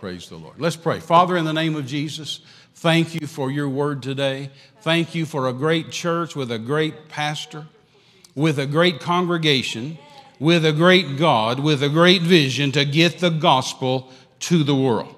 Praise the Lord. Let's pray. Father, in the name of Jesus, thank you for your word today. Thank you for a great church with a great pastor, with a great congregation, with a great God, with a great vision to get the gospel to the world.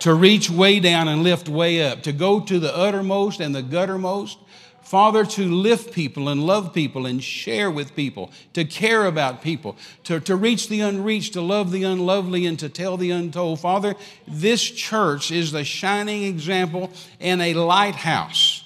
To reach way down and lift way up, to go to the uttermost and the guttermost, Father, to lift people and love people and share with people, to care about people, to, to reach the unreached, to love the unlovely, and to tell the untold. Father, this church is the shining example and a lighthouse.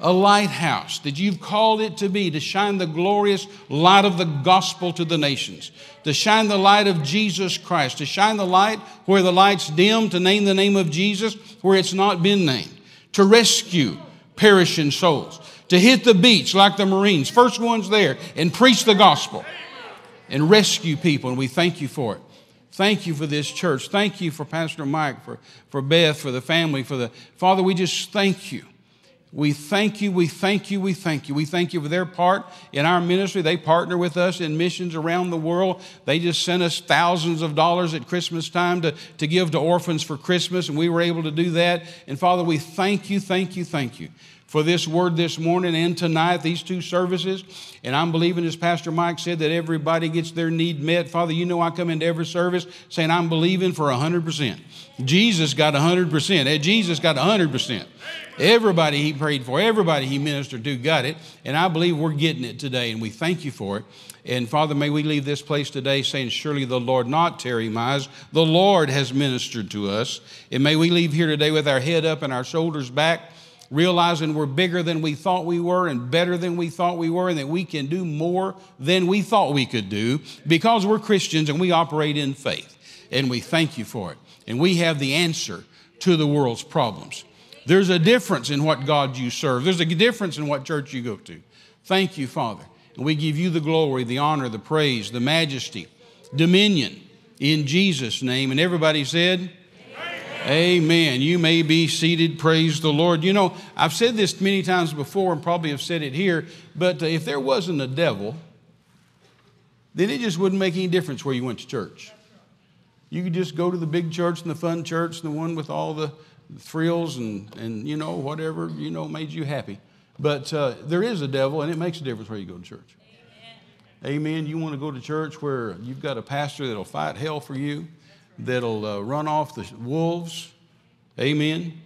A lighthouse that you've called it to be, to shine the glorious light of the gospel to the nations, to shine the light of Jesus Christ, to shine the light where the light's dim, to name the name of Jesus where it's not been named, to rescue perishing souls, to hit the beach like the Marines, first ones there, and preach the gospel and rescue people. And we thank you for it. Thank you for this church. Thank you for Pastor Mike, for, for Beth, for the family, for the Father, we just thank you. We thank you, we thank you, we thank you. We thank you for their part in our ministry. They partner with us in missions around the world. They just sent us thousands of dollars at Christmas time to, to give to orphans for Christmas, and we were able to do that. And Father, we thank you, thank you, thank you for this word this morning and tonight, these two services. And I'm believing, as Pastor Mike said, that everybody gets their need met. Father, you know I come into every service saying I'm believing for 100%. Jesus got 100%. Jesus got 100%. Everybody he prayed for, everybody he ministered to got it. And I believe we're getting it today, and we thank you for it. And Father, may we leave this place today saying, Surely the Lord, not Terry Mize, the Lord has ministered to us. And may we leave here today with our head up and our shoulders back realizing we're bigger than we thought we were and better than we thought we were, and that we can do more than we thought we could do because we're Christians and we operate in faith. And we thank you for it. And we have the answer to the world's problems. There's a difference in what God you serve, there's a difference in what church you go to. Thank you, Father. And we give you the glory, the honor, the praise, the majesty, dominion in Jesus' name. And everybody said, Amen. You may be seated. Praise the Lord. You know, I've said this many times before and probably have said it here, but uh, if there wasn't a devil, then it just wouldn't make any difference where you went to church. You could just go to the big church and the fun church and the one with all the thrills and, and you know, whatever, you know, made you happy. But uh, there is a devil, and it makes a difference where you go to church. Amen. Amen. You want to go to church where you've got a pastor that'll fight hell for you that'll uh, run off the wolves. Amen.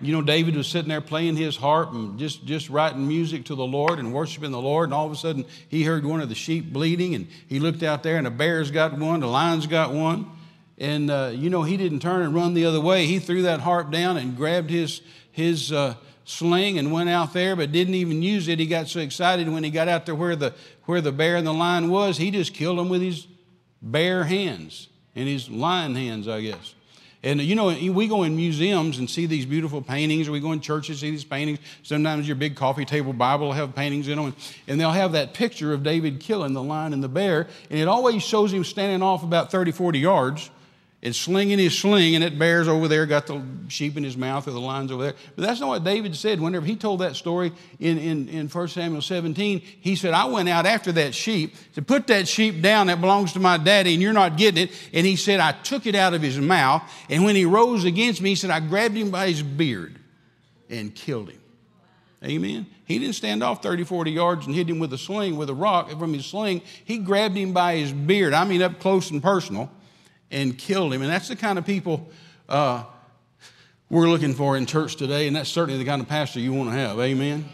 You know, David was sitting there playing his harp and just, just writing music to the Lord and worshiping the Lord. And all of a sudden, he heard one of the sheep bleeding. And he looked out there, and the bear's got one, the lion's got one. And, uh, you know, he didn't turn and run the other way. He threw that harp down and grabbed his, his uh, sling and went out there, but didn't even use it. He got so excited when he got out there where the, where the bear and the lion was, he just killed them with his bare hands in his lion hands, I guess. And you know, we go in museums and see these beautiful paintings, or we go in churches and see these paintings. Sometimes your big coffee table Bible will have paintings in them, and they'll have that picture of David killing the lion and the bear, and it always shows him standing off about 30, 40 yards and slinging his sling, and it bears over there, got the sheep in his mouth or the lions over there. But that's not what David said. Whenever he told that story in, in, in 1 Samuel 17, he said, I went out after that sheep to put that sheep down that belongs to my daddy, and you're not getting it. And he said, I took it out of his mouth, and when he rose against me, he said, I grabbed him by his beard and killed him. Amen. He didn't stand off 30, 40 yards and hit him with a sling, with a rock from his sling. He grabbed him by his beard. I mean, up close and personal and killed him. And that's the kind of people uh, we're looking for in church today, and that's certainly the kind of pastor you want to have. Amen.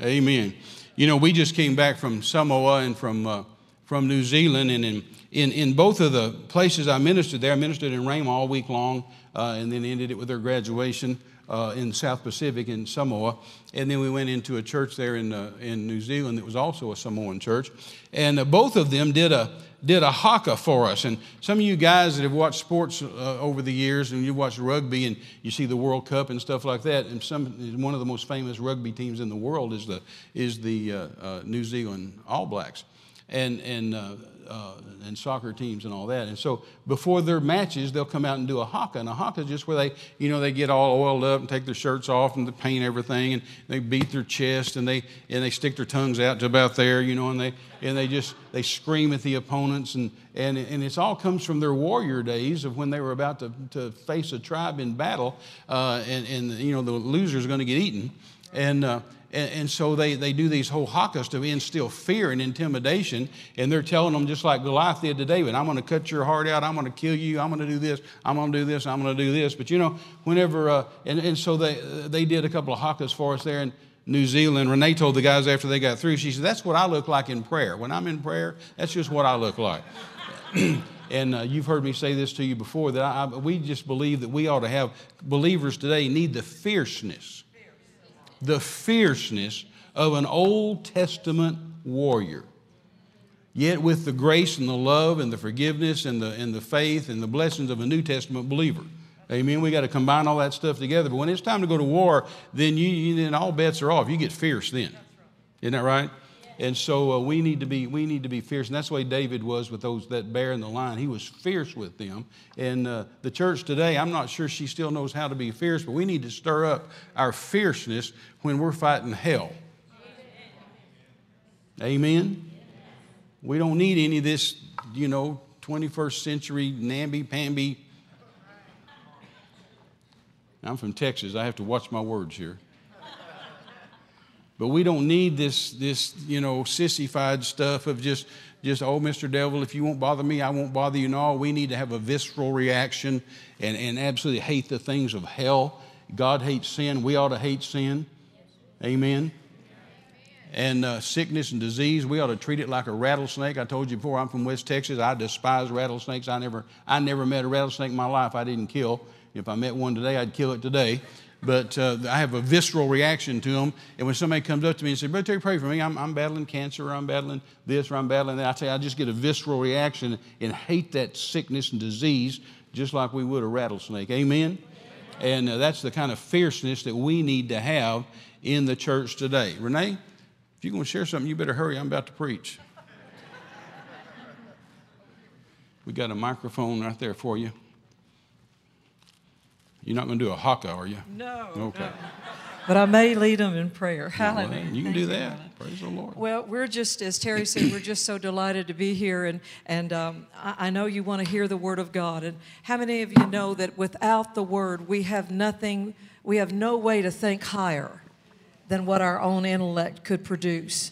Amen. You know, we just came back from Samoa and from uh, from New Zealand, and in, in in both of the places I ministered there, I ministered in Rhema all week long, uh, and then ended it with their graduation. Uh, in South Pacific in Samoa, and then we went into a church there in uh, in New Zealand that was also a Samoan church, and uh, both of them did a did a haka for us. And some of you guys that have watched sports uh, over the years and you watch rugby and you see the World Cup and stuff like that, and some, one of the most famous rugby teams in the world is the, is the uh, uh, New Zealand All Blacks. And, and uh, and soccer teams and all that. And so before their matches, they'll come out and do a haka. And a haka is just where they, you know, they get all oiled up and take their shirts off and they paint everything and they beat their chest and they and they stick their tongues out to about there, you know, and they and they just they scream at the opponents and and and it all comes from their warrior days of when they were about to, to face a tribe in battle, uh, and and you know the loser's going to get eaten, and. Uh, and, and, so they, they do these whole hakas to instill fear and intimidation. And they're telling them, just like Goliath did to David, I'm going to cut your heart out. I'm going to kill you. I'm going to do this. I'm going to do this. I'm going to do this. But you know, whenever, uh, and, and so they, they did a couple of hakas for us there in New Zealand. Renee told the guys after they got through, she said, That's what I look like in prayer. When I'm in prayer, that's just what I look like. and uh, you've heard me say this to you before that I, I, we just believe that we ought to have believers today need the fierceness the fierceness of an Old Testament warrior. Yet, with the grace and the love and the forgiveness and the, and the faith and the blessings of a New Testament believer. Amen. We got to combine all that stuff together. But when it's time to go to war, then you, then all bets are off. You get fierce then. Isn't that right? And so uh, we need to be we need to be fierce, and that's the way David was with those that bear and the lion. He was fierce with them. And uh, the church today, I'm not sure she still knows how to be fierce, but we need to stir up our fierceness when we're fighting hell. Amen. We don't need any of this, you know, 21st century namby pamby. I'm from Texas. I have to watch my words here. But we don't need this, this you know, sissified stuff of just, just, oh, Mr. Devil, if you won't bother me, I won't bother you. No, we need to have a visceral reaction and, and absolutely hate the things of hell. God hates sin. We ought to hate sin. Amen. And uh, sickness and disease, we ought to treat it like a rattlesnake. I told you before, I'm from West Texas. I despise rattlesnakes. I never, I never met a rattlesnake in my life I didn't kill. If I met one today, I'd kill it today but uh, I have a visceral reaction to them. And when somebody comes up to me and says, Brother Terry, pray for me, I'm, I'm battling cancer, or I'm battling this, or I'm battling that, I say, I just get a visceral reaction and hate that sickness and disease just like we would a rattlesnake. Amen? And uh, that's the kind of fierceness that we need to have in the church today. Renee, if you're going to share something, you better hurry. I'm about to preach. we got a microphone right there for you. You're not going to do a haka, are you? No. Okay. No. But I may lead them in prayer. Hallelujah. Well, you can do that. Praise the Lord. Well, we're just, as Terry said, we're just so delighted to be here. And, and um, I, I know you want to hear the Word of God. And how many of you know that without the Word, we have nothing, we have no way to think higher than what our own intellect could produce?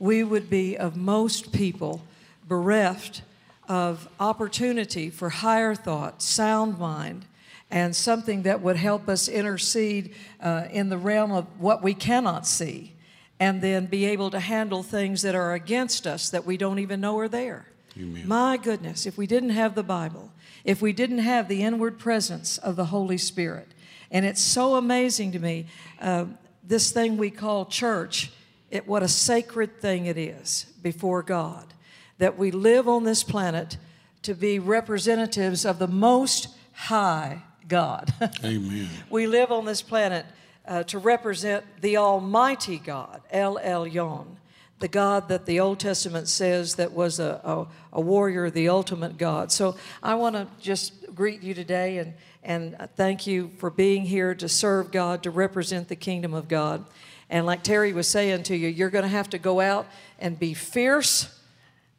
We would be, of most people, bereft of opportunity for higher thought, sound mind, and something that would help us intercede uh, in the realm of what we cannot see, and then be able to handle things that are against us that we don't even know are there. Amen. My goodness, if we didn't have the Bible, if we didn't have the inward presence of the Holy Spirit, and it's so amazing to me, uh, this thing we call church, it, what a sacred thing it is before God, that we live on this planet to be representatives of the most high God. Amen. we live on this planet uh, to represent the Almighty God, El Elyon, the God that the Old Testament says that was a, a, a warrior, the ultimate God. So I want to just greet you today and, and thank you for being here to serve God, to represent the kingdom of God. And like Terry was saying to you, you're going to have to go out and be fierce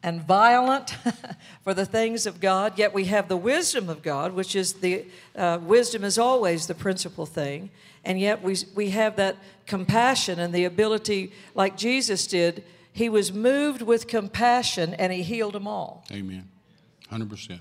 and violent for the things of God, yet we have the wisdom of God, which is the uh, wisdom is always the principal thing, and yet we, we have that compassion and the ability, like Jesus did, he was moved with compassion and he healed them all. Amen. 100%.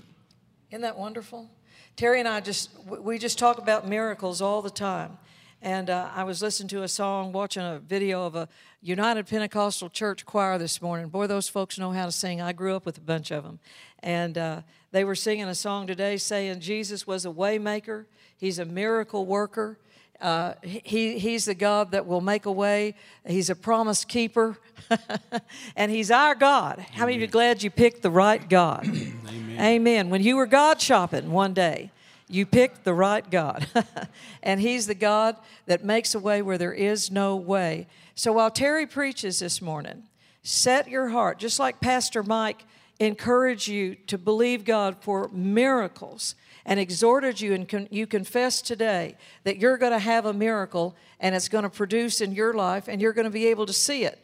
Isn't that wonderful? Terry and I just, we just talk about miracles all the time. And uh, I was listening to a song, watching a video of a United Pentecostal Church choir this morning. Boy, those folks know how to sing. I grew up with a bunch of them. And uh, they were singing a song today saying Jesus was a waymaker, He's a miracle worker. Uh, he, he's the God that will make a way. He's a promise keeper. and He's our God. Amen. How many of you glad you picked the right God? Amen. Amen. When you were God shopping one day, you picked the right God. and He's the God that makes a way where there is no way. So while Terry preaches this morning, set your heart, just like Pastor Mike encouraged you to believe God for miracles and exhorted you and con- you confess today that you're going to have a miracle and it's going to produce in your life and you're going to be able to see it.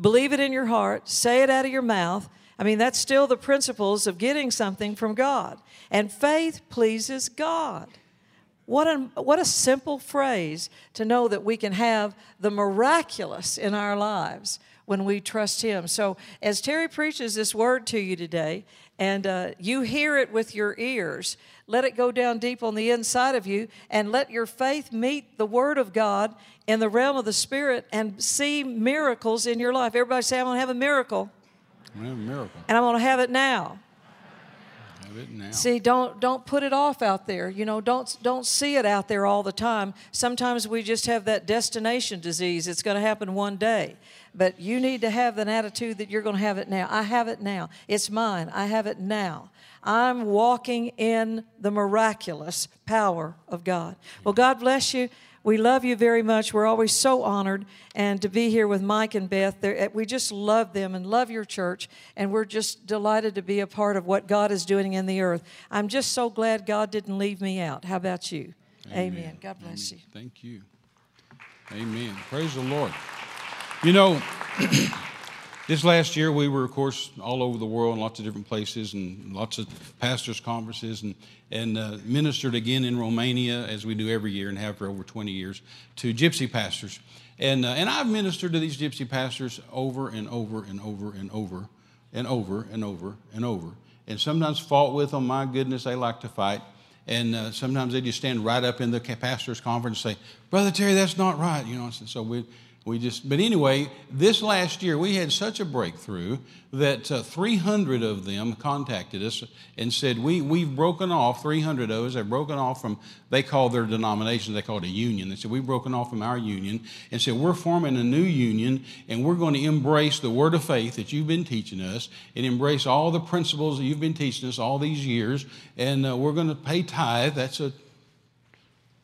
Believe it in your heart, say it out of your mouth. I mean, that's still the principles of getting something from God. And faith pleases God. What a, what a simple phrase to know that we can have the miraculous in our lives when we trust Him. So, as Terry preaches this word to you today, and uh, you hear it with your ears, let it go down deep on the inside of you, and let your faith meet the Word of God in the realm of the Spirit and see miracles in your life. Everybody say, I'm going to have a miracle. Miracle. And I'm going to have it now. Have it now. See, don't don't put it off out there. You know, don't don't see it out there all the time. Sometimes we just have that destination disease. It's going to happen one day. But you need to have an attitude that you're going to have it now. I have it now. It's mine. I have it now. I'm walking in the miraculous power of God. Well, God bless you. We love you very much. We're always so honored and to be here with Mike and Beth. Eh, we just love them and love your church, and we're just delighted to be a part of what God is doing in the earth. I'm just so glad God didn't leave me out. How about you? Amen. God bless Amen. you. Thank you. Amen. Praise the Lord. You know, this last year we were, of course, all over the world in lots of different places and lots of pastors' conferences and, and uh, ministered again in Romania, as we do every year and have for over 20 years, to gypsy pastors. And, uh, and I've ministered to these gypsy pastors over and over and over and over and over and over and over. And sometimes fought with them. My goodness, they like to fight. And uh, sometimes they just stand right up in the pastor's conference and say, Brother Terry, that's not right. You know, so we, we just, but anyway, this last year we had such a breakthrough that uh, 300 of them contacted us and said, we, We've broken off, 300 of us have broken off from, they call their denomination, they call it a union. They said, We've broken off from our union and said, We're forming a new union and we're going to embrace the word of faith that you've been teaching us and embrace all the principles that you've been teaching us all these years. And uh, we're going to pay tithe. That's a,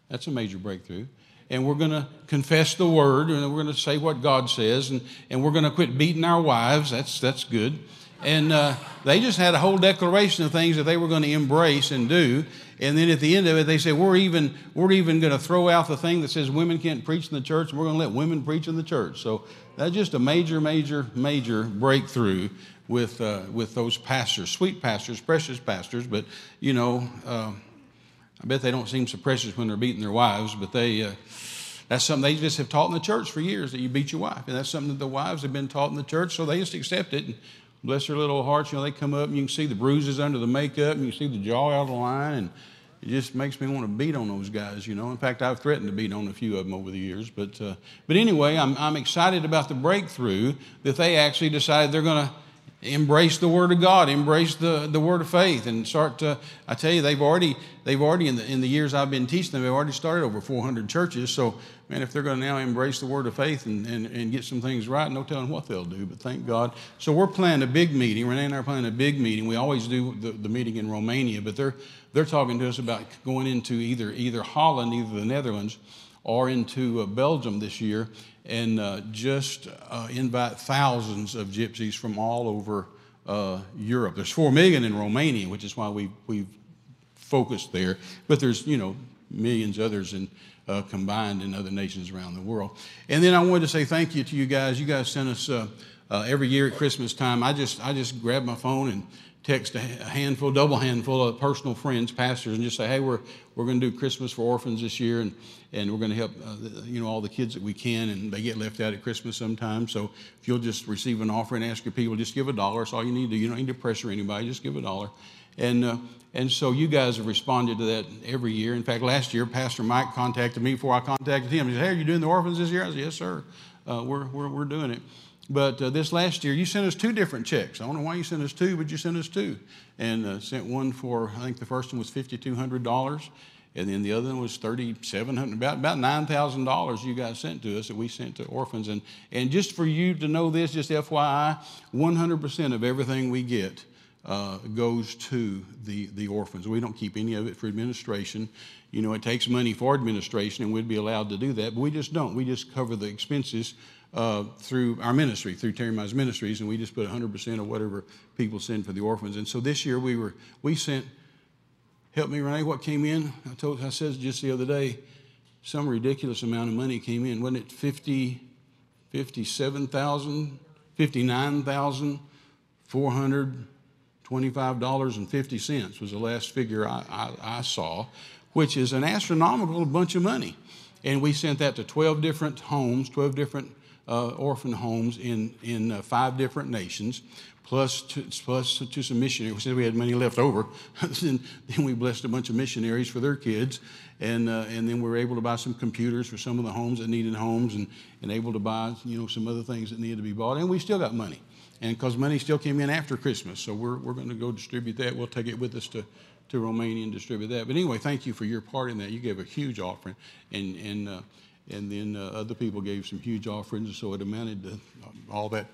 that's a major breakthrough and we're going to confess the word and we're going to say what God says and, and we're going to quit beating our wives. That's, that's good. And uh, they just had a whole declaration of things that they were going to embrace and do. And then at the end of it, they said, We're even, we're even going to throw out the thing that says women can't preach in the church, and we're going to let women preach in the church. So that's just a major, major, major breakthrough with, uh, with those pastors, sweet pastors, precious pastors. But, you know, uh, I bet they don't seem so precious when they're beating their wives, but they, uh, that's something they just have taught in the church for years that you beat your wife. And that's something that the wives have been taught in the church, so they just accept it. And bless their little hearts, you know, they come up and you can see the bruises under the makeup and you see the jaw out of line. And it just makes me want to beat on those guys, you know. In fact, I've threatened to beat on a few of them over the years. But, uh, but anyway, I'm, I'm excited about the breakthrough that they actually decided they're going to embrace the word of god embrace the, the word of faith and start to i tell you they've already they've already in the, in the years i've been teaching them they've already started over 400 churches. So man if they're going to now embrace the word of faith and, and, and get some things right no telling what they'll do but thank god. So we're planning a big meeting. Renee and i are planning a big meeting. We always do the, the meeting in romania but they're they're talking to us about going into either either holland either the netherlands or into uh, belgium this year and uh, just uh, invite thousands of gypsies from all over uh, Europe. There's four million in Romania, which is why we we've focused there. But there's you know millions others in uh, combined in other nations around the world. And then I wanted to say thank you to you guys. You guys send us uh, uh, every year at Christmas time. I just I just grab my phone and text a handful, double handful of personal friends, pastors, and just say, hey, we're, we're going to do Christmas for orphans this year, and, and we're going to help, uh, you know, all the kids that we can, and they get left out at Christmas sometimes. So if you'll just receive an offering, ask your people, just give a dollar. it's all you need to do. You don't need to pressure anybody, just give a dollar. And, uh, and so you guys have responded to that every year. In fact, last year, Pastor Mike contacted me before I contacted him. He said, hey, are you doing the orphans this year? I said, yes, sir. Uh, we're, we're, we're doing it. But uh, this last year, you sent us two different checks. I don't know why you sent us two, but you sent us two. And uh, sent one for, I think the first one was $5,200, and then the other one was 3,700, about, about $9,000 you guys sent to us that we sent to orphans. And, and just for you to know this, just FYI, 100% of everything we get uh, goes to the, the orphans. We don't keep any of it for administration. You know, it takes money for administration, and we'd be allowed to do that, but we just don't. We just cover the expenses uh, through our ministry, through Terry Mize Ministries, and we just put 100% of whatever people send for the orphans. And so this year we were we sent. Help me, Renee. What came in? I told I said just the other day, some ridiculous amount of money came in. Wasn't it 50, 57,000, 59,425.50 was the last figure I, I, I saw, which is an astronomical bunch of money. And we sent that to 12 different homes, 12 different uh, orphan homes in, in uh, five different nations, plus to, plus to some missionaries. We said we had money left over. then, then we blessed a bunch of missionaries for their kids. And, uh, and then we were able to buy some computers for some of the homes that needed homes and, and able to buy you know, some other things that needed to be bought. And we still got money. And because money still came in after Christmas. So we're, we're going to go distribute that. We'll take it with us to, to Romania and distribute that. But anyway, thank you for your part in that. You gave a huge offering. And, and uh, and then uh, other people gave some huge offerings, so it amounted to all that,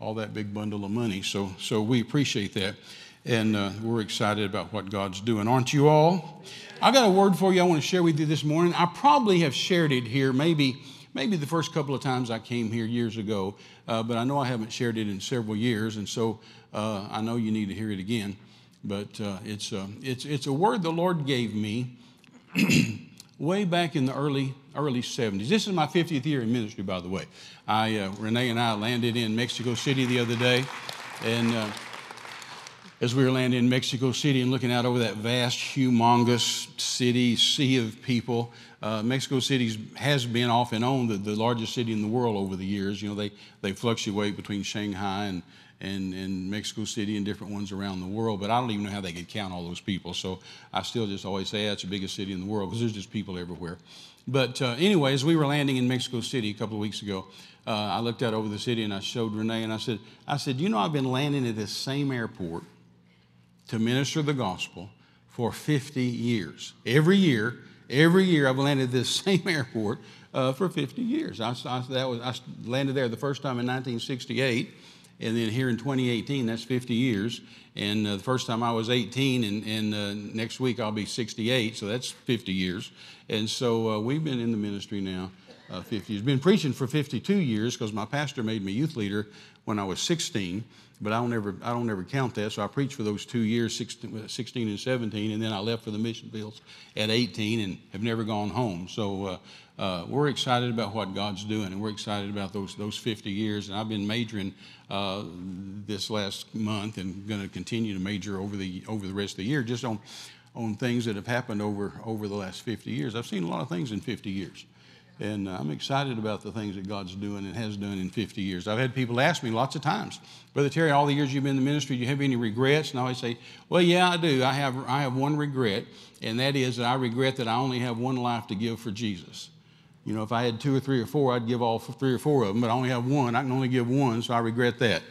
all that big bundle of money. So, so we appreciate that, and uh, we're excited about what God's doing, aren't you all? I got a word for you I want to share with you this morning. I probably have shared it here, maybe, maybe the first couple of times I came here years ago, uh, but I know I haven't shared it in several years, and so uh, I know you need to hear it again. But uh, it's, uh, it's, it's a word the Lord gave me. way back in the early early 70s. This is my 50th year in ministry, by the way. I, uh, Renee and I landed in Mexico City the other day, and uh, as we were landing in Mexico City and looking out over that vast, humongous city, sea of people, uh, Mexico City has been off and on the, the largest city in the world over the years. You know, they, they fluctuate between Shanghai and and, Mexico City and different ones around the world, but I don't even know how they could count all those people. So I still just always say, that's the biggest city in the world because there's just people everywhere. But uh, anyway, as we were landing in Mexico City a couple of weeks ago, uh, I looked out over the city and I showed Renee and I said, I said, you know, I've been landing at this same airport to minister the gospel for 50 years. Every year, every year I've landed at this same airport uh, for 50 years. I, I, that was, I landed there the first time in 1968 and then here in 2018, that's 50 years. And uh, the first time I was 18, and, and uh, next week I'll be 68, so that's 50 years. And so uh, we've been in the ministry now uh, 50 years. Been preaching for 52 years because my pastor made me youth leader when I was 16, but I don't ever I don't ever count that. So I preached for those two years, 16, 16 and 17, and then I left for the mission fields at 18 and have never gone home. So uh, uh, we're excited about what God's doing, and we're excited about those those 50 years. And I've been majoring uh, this last month, and going to continue to major over the over the rest of the year, just on on things that have happened over over the last 50 years. I've seen a lot of things in 50 years. And I'm excited about the things that God's doing and has done in 50 years. I've had people ask me lots of times, Brother Terry, all the years you've been in the ministry, do you have any regrets? And I always say, Well, yeah, I do. I have, I have one regret, and that is that I regret that I only have one life to give for Jesus. You know, if I had two or three or four, I'd give all three or four of them, but I only have one. I can only give one, so I regret that.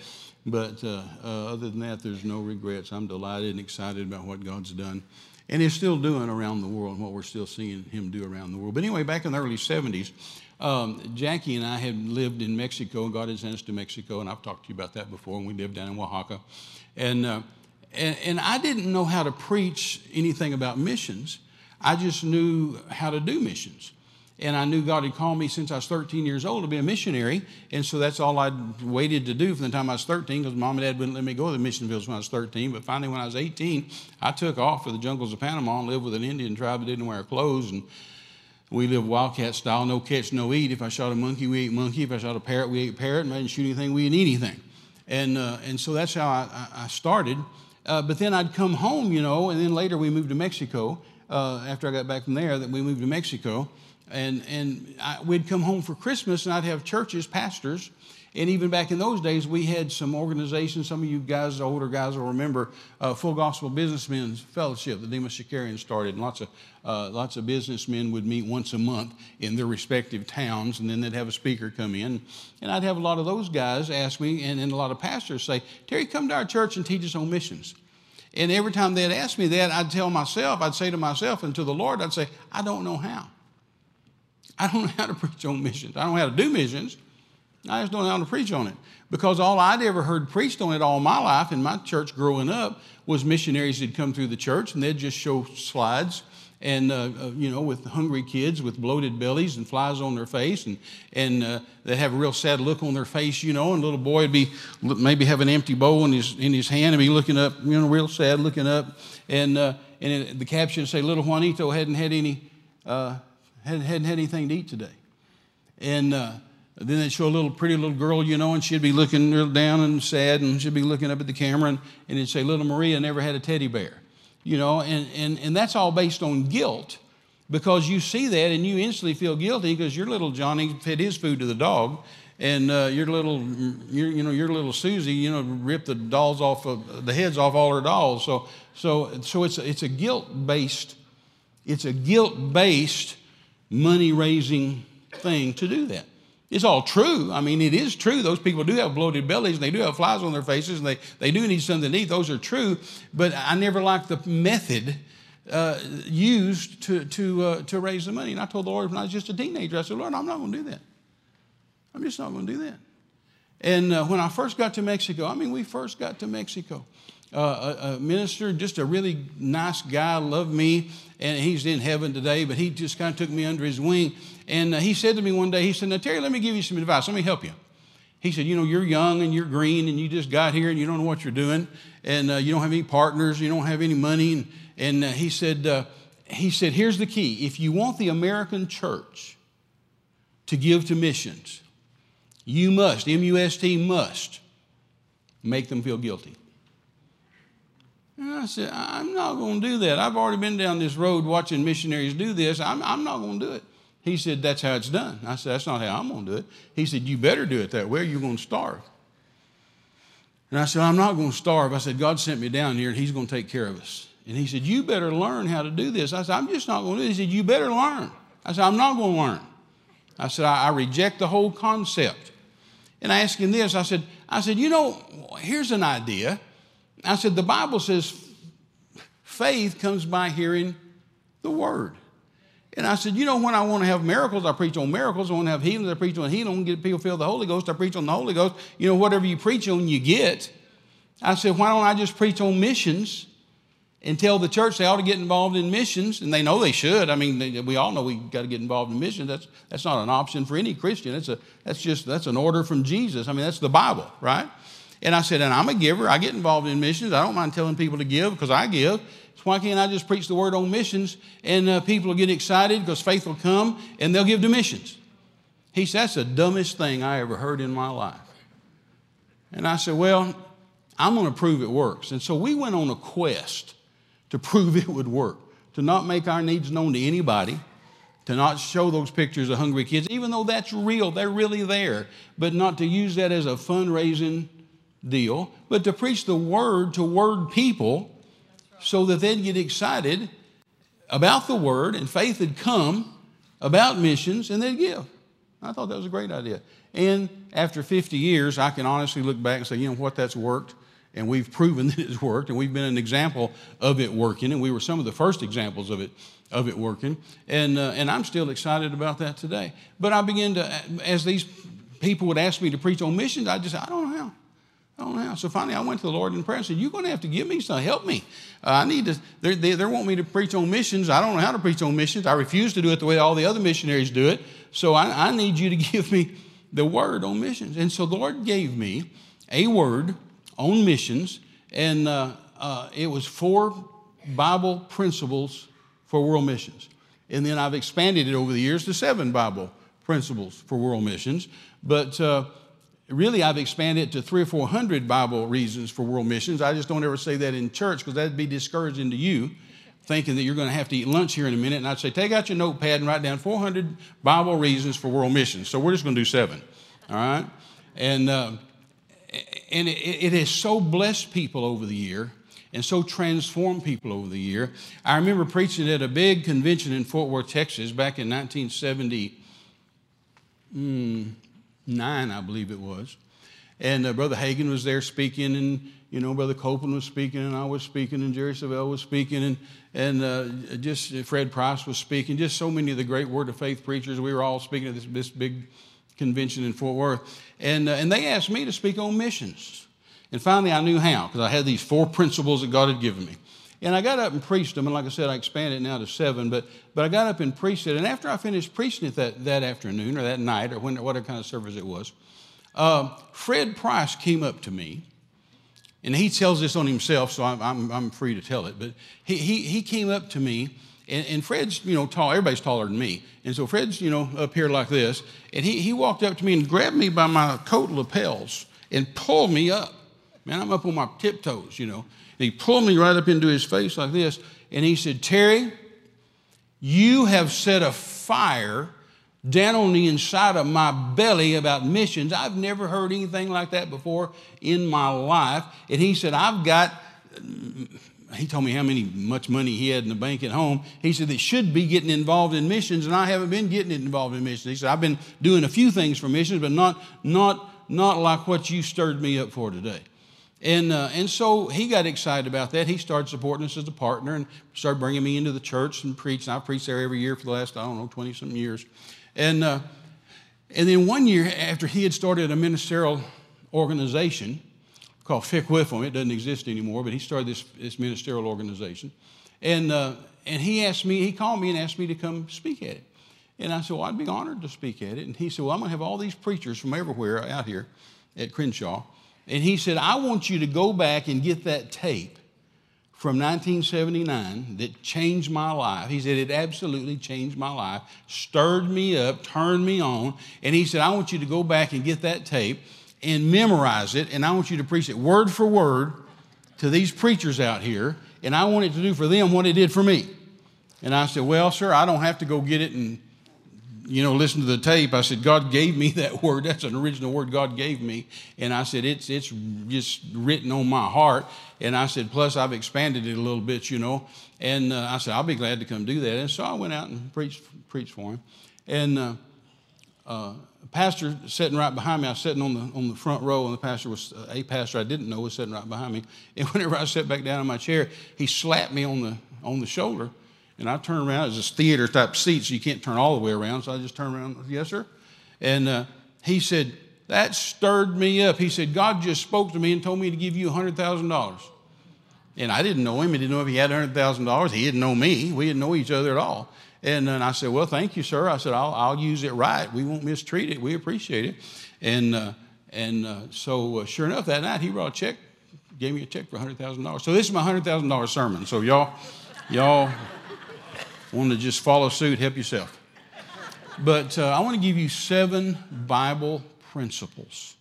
But uh, uh, other than that, there's no regrets. I'm delighted and excited about what God's done and is still doing around the world and what we're still seeing him do around the world. But anyway, back in the early 70s, um, Jackie and I had lived in Mexico. And God had sent us to Mexico, and I've talked to you about that before. And we lived down in Oaxaca, and, uh, and and I didn't know how to preach anything about missions. I just knew how to do missions. And I knew God had called me since I was 13 years old to be a missionary. And so that's all I'd waited to do from the time I was 13 because mom and dad wouldn't let me go to the mission fields when I was 13. But finally, when I was 18, I took off for the jungles of Panama and lived with an Indian tribe that didn't wear clothes. And we lived wildcat style, no catch, no eat. If I shot a monkey, we ate monkey. If I shot a parrot, we ate parrot. And I didn't shoot anything, we didn't eat anything. And, uh, and so that's how I, I started. Uh, but then I'd come home, you know, and then later we moved to Mexico. Uh, after I got back from there, that we moved to Mexico. And, and I, we'd come home for Christmas and I'd have churches, pastors. And even back in those days, we had some organizations. Some of you guys, the older guys, will remember uh, Full Gospel Businessmen's Fellowship that Demos Shakarian started. And lots of, uh, lots of businessmen would meet once a month in their respective towns, and then they'd have a speaker come in. And I'd have a lot of those guys ask me, and, and a lot of pastors say, Terry, come to our church and teach us on missions. And every time they'd ask me that, I'd tell myself, I'd say to myself and to the Lord, I'd say, I don't know how. I don't know how to preach on missions. I don't know how to do missions. I just don't know how to preach on it because all I'd ever heard preached on it all my life in my church growing up was missionaries that come through the church and they'd just show slides and uh, uh, you know with hungry kids with bloated bellies and flies on their face and and uh, they'd have a real sad look on their face you know and little boy would be maybe have an empty bowl in his in his hand and be looking up you know real sad looking up and uh, and it, the caption say little Juanito hadn't had any uh, hadn't, hadn't had anything to eat today and uh, then they'd show a little pretty little girl, you know, and she'd be looking down and sad, and she'd be looking up at the camera, and, and it'd say, Little Maria never had a teddy bear. You know, and, and, and that's all based on guilt because you see that and you instantly feel guilty because your little Johnny fed his food to the dog, and uh, your little, your, you know, your little Susie, you know, ripped the dolls off of the heads off all her dolls. So, so, so it's it's a guilt based, it's a guilt based money raising thing to do that. It's all true. I mean, it is true. Those people do have bloated bellies and they do have flies on their faces and they, they do need something to eat. Those are true. But I never liked the method uh, used to, to, uh, to raise the money. And I told the Lord when I was just a teenager, I said, Lord, I'm not going to do that. I'm just not going to do that. And uh, when I first got to Mexico, I mean, we first got to Mexico. Uh, a, a, minister, just a really nice guy, loved me, and he's in heaven today, but he just kind of took me under his wing. And uh, he said to me one day, he said, Now, Terry, let me give you some advice. Let me help you. He said, You know, you're young and you're green and you just got here and you don't know what you're doing and uh, you don't have any partners, you don't have any money. And, and uh, he, said, uh, he said, Here's the key if you want the American church to give to missions, you must, M U S T, must make them feel guilty. And I said, I'm not going to do that. I've already been down this road watching missionaries do this. I'm, I'm not going to do it. He said, That's how it's done. I said, That's not how I'm going to do it. He said, You better do it that way or you're going to starve. And I said, I'm not going to starve. I said, God sent me down here and He's going to take care of us. And he said, You better learn how to do this. I said, I'm just not going to do this. He said, You better learn. I said, I'm not going to learn. I said, I, I reject the whole concept. And I asked him this. I said, I said, you know, here's an idea. I said, the Bible says faith comes by hearing the word. And I said, you know, when I want to have miracles, I preach on miracles. I want to have healings, I preach on healing. I want to get people feel the Holy Ghost, I preach on the Holy Ghost. You know, whatever you preach on, you get. I said, why don't I just preach on missions and tell the church they ought to get involved in missions? And they know they should. I mean, they, we all know we got to get involved in missions. That's, that's not an option for any Christian. That's, a, that's just, that's an order from Jesus. I mean, that's the Bible, right? And I said, and I'm a giver. I get involved in missions. I don't mind telling people to give because I give. So why can't I just preach the word on missions and uh, people will get excited because faith will come and they'll give to missions? He said, that's the dumbest thing I ever heard in my life. And I said, well, I'm going to prove it works. And so we went on a quest to prove it would work, to not make our needs known to anybody, to not show those pictures of hungry kids, even though that's real, they're really there, but not to use that as a fundraising deal, but to preach the word to word people so that they'd get excited about the word and faith had come about missions and they'd give. I thought that was a great idea. And after 50 years, I can honestly look back and say, you know what, that's worked. And we've proven that it's worked, and we've been an example of it working, and we were some of the first examples of it, of it working. And, uh, and I'm still excited about that today. But I began to, as these people would ask me to preach on missions, I just, I don't know how. Know. So finally, I went to the Lord in prayer and said, You're going to have to give me some, help me. Uh, I need to, they, they, they want me to preach on missions. I don't know how to preach on missions. I refuse to do it the way all the other missionaries do it. So I, I need you to give me the word on missions. And so the Lord gave me a word on missions, and uh, uh, it was four Bible principles for world missions. And then I've expanded it over the years to seven Bible principles for world missions. But uh, really I've expanded to three or four hundred Bible reasons for world missions. I just don't ever say that in church because that'd be discouraging to you, thinking that you're going to have to eat lunch here in a minute. And I'd say, take out your notepad and write down 400 Bible reasons for world missions. So we're just going to do seven, all right? And uh, and it, it has so blessed people over the year and so transformed people over the year. I remember preaching at a big convention in Fort Worth, Texas, back in 1970. Mm, nine, I believe it was. And uh, Brother Hagin was there speaking, and you know, Brother Copeland was speaking, and I was speaking, and Jerry Savelle was speaking, and and uh, just Fred Price was speaking. Just so many of the great Word of Faith preachers. We were all speaking at this, this big convention in Fort Worth. And, uh, and they asked me to speak on missions. And finally, I knew how because I had these four principles that God had given me. And I got up and preached them. And like I said, I expanded now to seven. But, but I got up and preached it. And after I finished preaching it that, that afternoon or that night or when, whatever kind of service it was, uh, Fred Price came up to me. And he tells this on himself, so I'm, I'm, I'm free to tell it. But he, he, he came up to me and, and, Fred's, you know, tall. Everybody's taller than me. And so Fred's, you know, up here like this. And he, he walked up to me and grabbed me by my coat lapels and pulled me up. Man, I'm up on my tiptoes, you know. He pulled me right up into his face like this. And he said, Terry, you have set a fire down on the inside of my belly about missions. I've never heard anything like that before in my life. And he said, I've got he told me how many much money he had in the bank at home. He said they should be getting involved in missions, and I haven't been getting involved in missions. He said I've been doing a few things for missions, but not not not like what you stirred me up for today. And uh, and so he got excited about that. He started supporting us as a partner and started bringing me into the church and preaching. I've preached there every year for the last I don't know twenty something years, and uh, and then one year after he had started a ministerial organization called Fick Whiffle. It doesn't exist anymore, but he started this, this ministerial organization. And, uh, and he asked me, he called me and asked me to come speak at it. And I said, well, I'd be honored to speak at it. And he said, well, I'm going to have all these preachers from everywhere out here at Crenshaw. And he said, I want you to go back and get that tape from 1979 that changed my life. He said, it absolutely changed my life, stirred me up, turned me on. And he said, I want you to go back and get that tape and memorize it, and I want you to preach it word for word to these preachers out here, and I want it to do for them what it did for me. And I said, Well, sir, I don't have to go get it and you know, listen to the tape. I said, God gave me that word. That's an original word God gave me. And I said, it's, it's just written on my heart. And I said, plus I've expanded it a little bit, you know. And uh, I said, I'll be glad to come do that. And so I went out and preached, preached for him. And uh, uh, pastor sitting right behind me. I was sitting on the, on the front row, and the pastor was, uh, a pastor I didn't know was sitting right behind me. And whenever I sat back down in my chair, he slapped me on the, on the shoulder. And I turned around. It was this theater type seat, so you can't turn all the way around. So I just turned around, yes, sir. And uh, he said, That stirred me up. He said, God just spoke to me and told me to give you $100,000. And I didn't know him. He didn't know if he had $100,000. He didn't know me. We didn't know each other at all. And then I said, Well, thank you, sir. I said, I'll, I'll use it right. We won't mistreat it. We appreciate it. And, uh, and uh, so, uh, sure enough, that night he brought a check, gave me a check for $100,000. So, this is my $100,000 sermon. So, y'all, y'all want to just follow suit, help yourself. But uh, I want to give you seven Bible principles.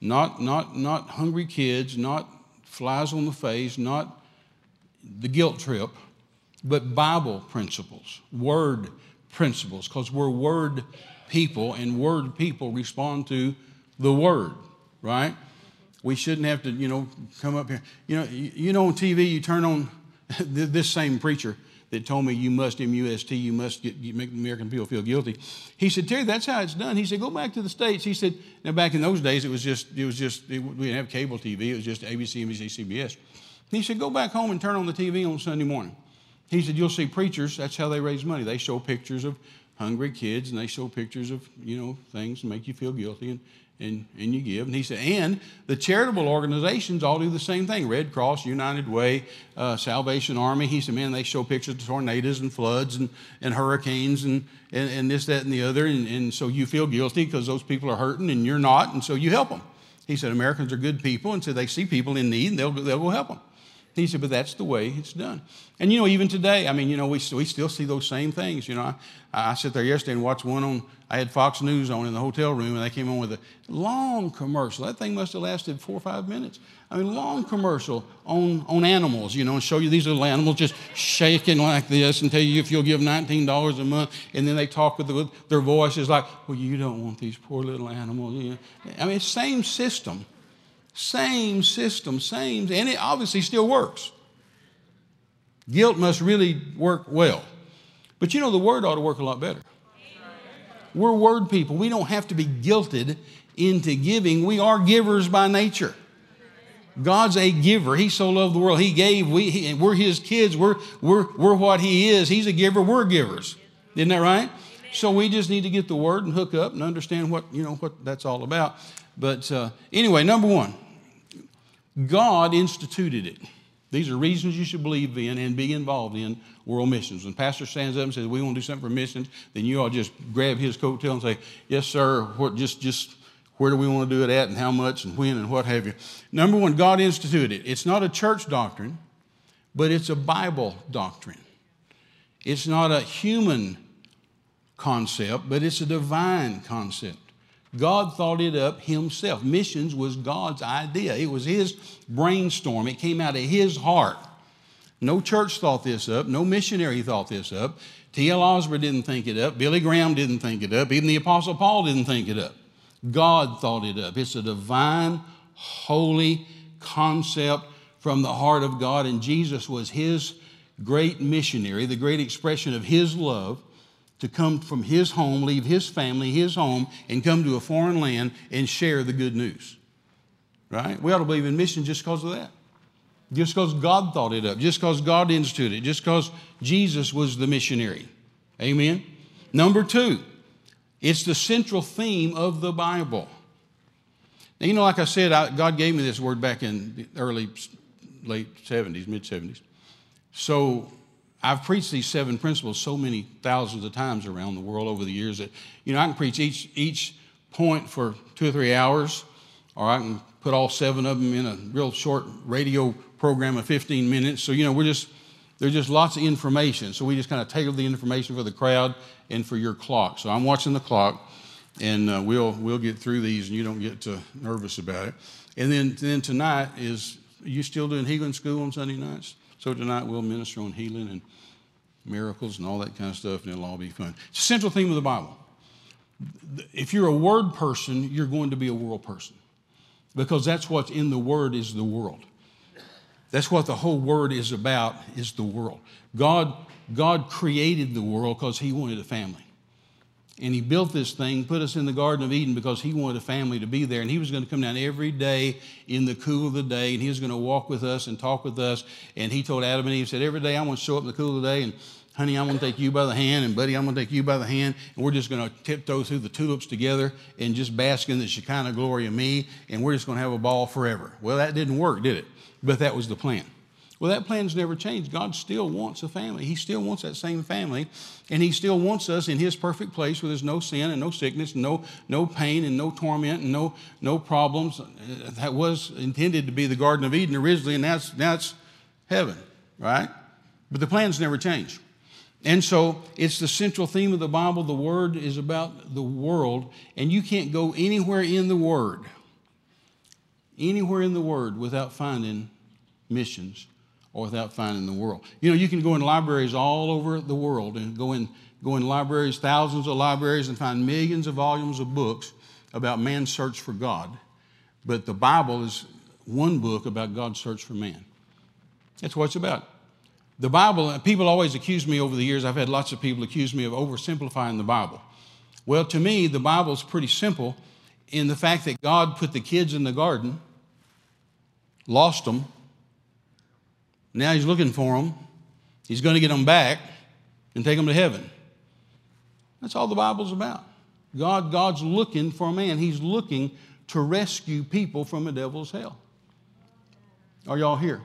Not, not, not hungry kids, not flies on the face, not the guilt trip but Bible principles, word principles, because we're word people, and word people respond to the word, right? We shouldn't have to, you know, come up here. You know, you know on TV, you turn on this same preacher that told me you must MUST, you must get, you make the American people feel guilty. He said, Terry, that's how it's done. He said, go back to the States. He said, now back in those days, it was just, it was just, it, we didn't have cable TV. It was just ABC, NBC, CBS. He said, go back home and turn on the TV on Sunday morning. He said, You'll see preachers, that's how they raise money. They show pictures of hungry kids and they show pictures of, you know, things to make you feel guilty and, and, and you give. And he said, and the charitable organizations all do the same thing Red Cross, United Way, uh, Salvation Army. He said, man, they show pictures of tornadoes and floods and, and hurricanes and, and, and this, that, and the other. And, and so you feel guilty because those people are hurting and you're not. And so you help them. He said, Americans are good people. And so they see people in need and they'll, they'll go help them. He said, but that's the way it's done. And you know, even today, I mean, you know, we, we still see those same things. You know, I, I sit there yesterday and watched one on, I had Fox News on in the hotel room, and they came on with a long commercial. That thing must have lasted four or five minutes. I mean, long commercial on, on animals, you know, and show you these little animals just shaking like this and tell you if you'll give $19 a month. And then they talk with, the, with their voices like, well, you don't want these poor little animals. You know? I mean, same system. Same system, same, and it obviously still works. Guilt must really work well. But you know, the word ought to work a lot better. We're word people. We don't have to be guilted into giving. We are givers by nature. God's a giver. He so loved the world. He gave. We, he, we're his kids. We're, we're, we're what he is. He's a giver. We're givers. Isn't that right? So we just need to get the word and hook up and understand what, you know, what that's all about. But uh, anyway, number one, God instituted it. These are reasons you should believe in and be involved in world missions. When pastor stands up and says, we want to do something for missions, then you all just grab his coattail and say, yes, sir, what, just, just where do we want to do it at and how much and when and what have you. Number one, God instituted it. It's not a church doctrine, but it's a Bible doctrine. It's not a human concept, but it's a divine concept. God thought it up himself. Missions was God's idea, it was his brainstorm, it came out of his heart. No church thought this up, no missionary thought this up. T.L. Osborn didn't think it up, Billy Graham didn't think it up, even the Apostle Paul didn't think it up. God thought it up. It's a divine, holy concept from the heart of God, and Jesus was his great missionary, the great expression of his love to come from his home, leave his family, his home, and come to a foreign land and share the good news. Right? We ought to believe in mission just because of that. Just because God thought it up, just because God instituted it, just because Jesus was the missionary. Amen? Number two, it's the central theme of the Bible. Now, you know, like I said, I, God gave me this word back in the early, late 70s, mid 70s. So I've preached these seven principles so many thousands of times around the world over the years that, you know, I can preach each, each point for two or three hours, or I can put all seven of them in a real short radio program of 15 minutes. So, you know, we're just, there's just lots of information. So we just kind of tailor the information for the crowd and for your clock. So I'm watching the clock, and uh, we'll, we'll get through these, and you don't get nervous about it. And then, then tonight is, you still doing healing school on Sunday nights? So tonight we'll minister on healing and miracles and all that kind of stuff, and it'll all be fun. It's a central theme of the Bible. If you're a word person, you're going to be a world person because that's what's in the word is the world. That's what the whole word is about is the world. God, God created the world because he wanted a family. And he built this thing, put us in the Garden of Eden because he wanted a family to be there. And he was going to come down every day in the cool of the day, and he was going to walk with us and talk with us. And he told Adam and Eve, said, Every day I want to show up in the cool of the day, and honey, I'm going to take you by the hand, and buddy, I'm going to take you by the hand, and we're just going to tiptoe through the tulips together and just bask in the Shekinah glory of me, and we're just going to have a ball forever. Well, that didn't work, did it? But that was the plan. Well, that plan's never changed. God still wants a family. He still wants that same family, and He still wants us in His perfect place where there's no sin and no sickness, and no, no pain and no torment and no, no problems. That was intended to be the Garden of Eden originally, and that's, that's heaven, right? But the plans never change. And so it's the central theme of the Bible. The Word is about the world, and you can't go anywhere in the Word, anywhere in the Word without finding missions or without finding the world. You know, you can go in libraries all over the world and go in, go in libraries, thousands of libraries, and find millions of volumes of books about man's search for God. But the Bible is one book about God's search for man. That's what it's about. The Bible, uh, people always accuse me over the years, I've had lots of people accuse me of oversimplifying the Bible. Well, to me, the Bible is pretty simple in the fact that God put the kids in the garden, lost them, now he's looking for them. He's going to get them back and take them to heaven. That's all the Bible's about. God, God's looking for a man. He's looking to rescue people from the devil's hell. Are y'all here?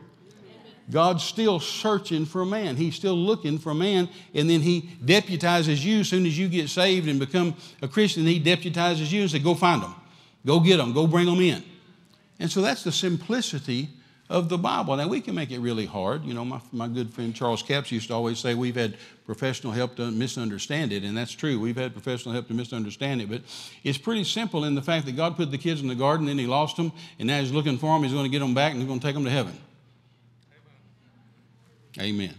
God's still searching for a man. He's still looking for a man, and then He deputizes you as soon as you get saved and become a Christian. He deputizes you and says, Go find them, go get them, go bring them in. And so that's the simplicity of the Bible. Now, we can make it really hard. You know, my, my good friend Charles Capps used to always say we've had professional help to misunderstand it, and that's true. We've had professional help to misunderstand it, but it's pretty simple in the fact that God put the kids in the garden, then He lost them, and now He's looking for them. He's going to get them back, and He's going to take them to heaven. Amen. Amen.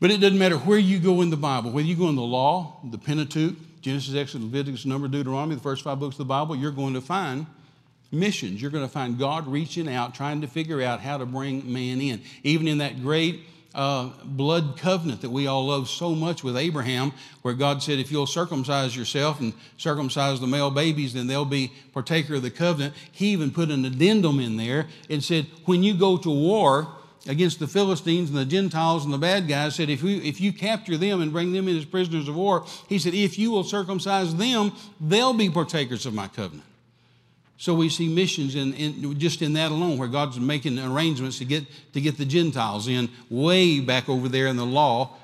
But it doesn't matter where you go in the Bible, whether you go in the law, the Pentateuch, Genesis, Exodus, Leviticus, Number, Deuteronomy, the first five books of the Bible, you're going to find missions. You're going to find God reaching out, trying to figure out how to bring man in. Even in that great uh, blood covenant that we all love so much with Abraham, where God said, If you'll circumcise yourself and circumcise the male babies, then they'll be partaker of the covenant. He even put an addendum in there and said, When you go to war, against the Philistines and the Gentiles and the bad guys, said, if, we, if you capture them and bring them in as prisoners of war, he said, if you will circumcise them, they'll be partakers of my covenant. So we see missions in, in, just in that alone, where God's making arrangements to get, to get the Gentiles in way back over there in the law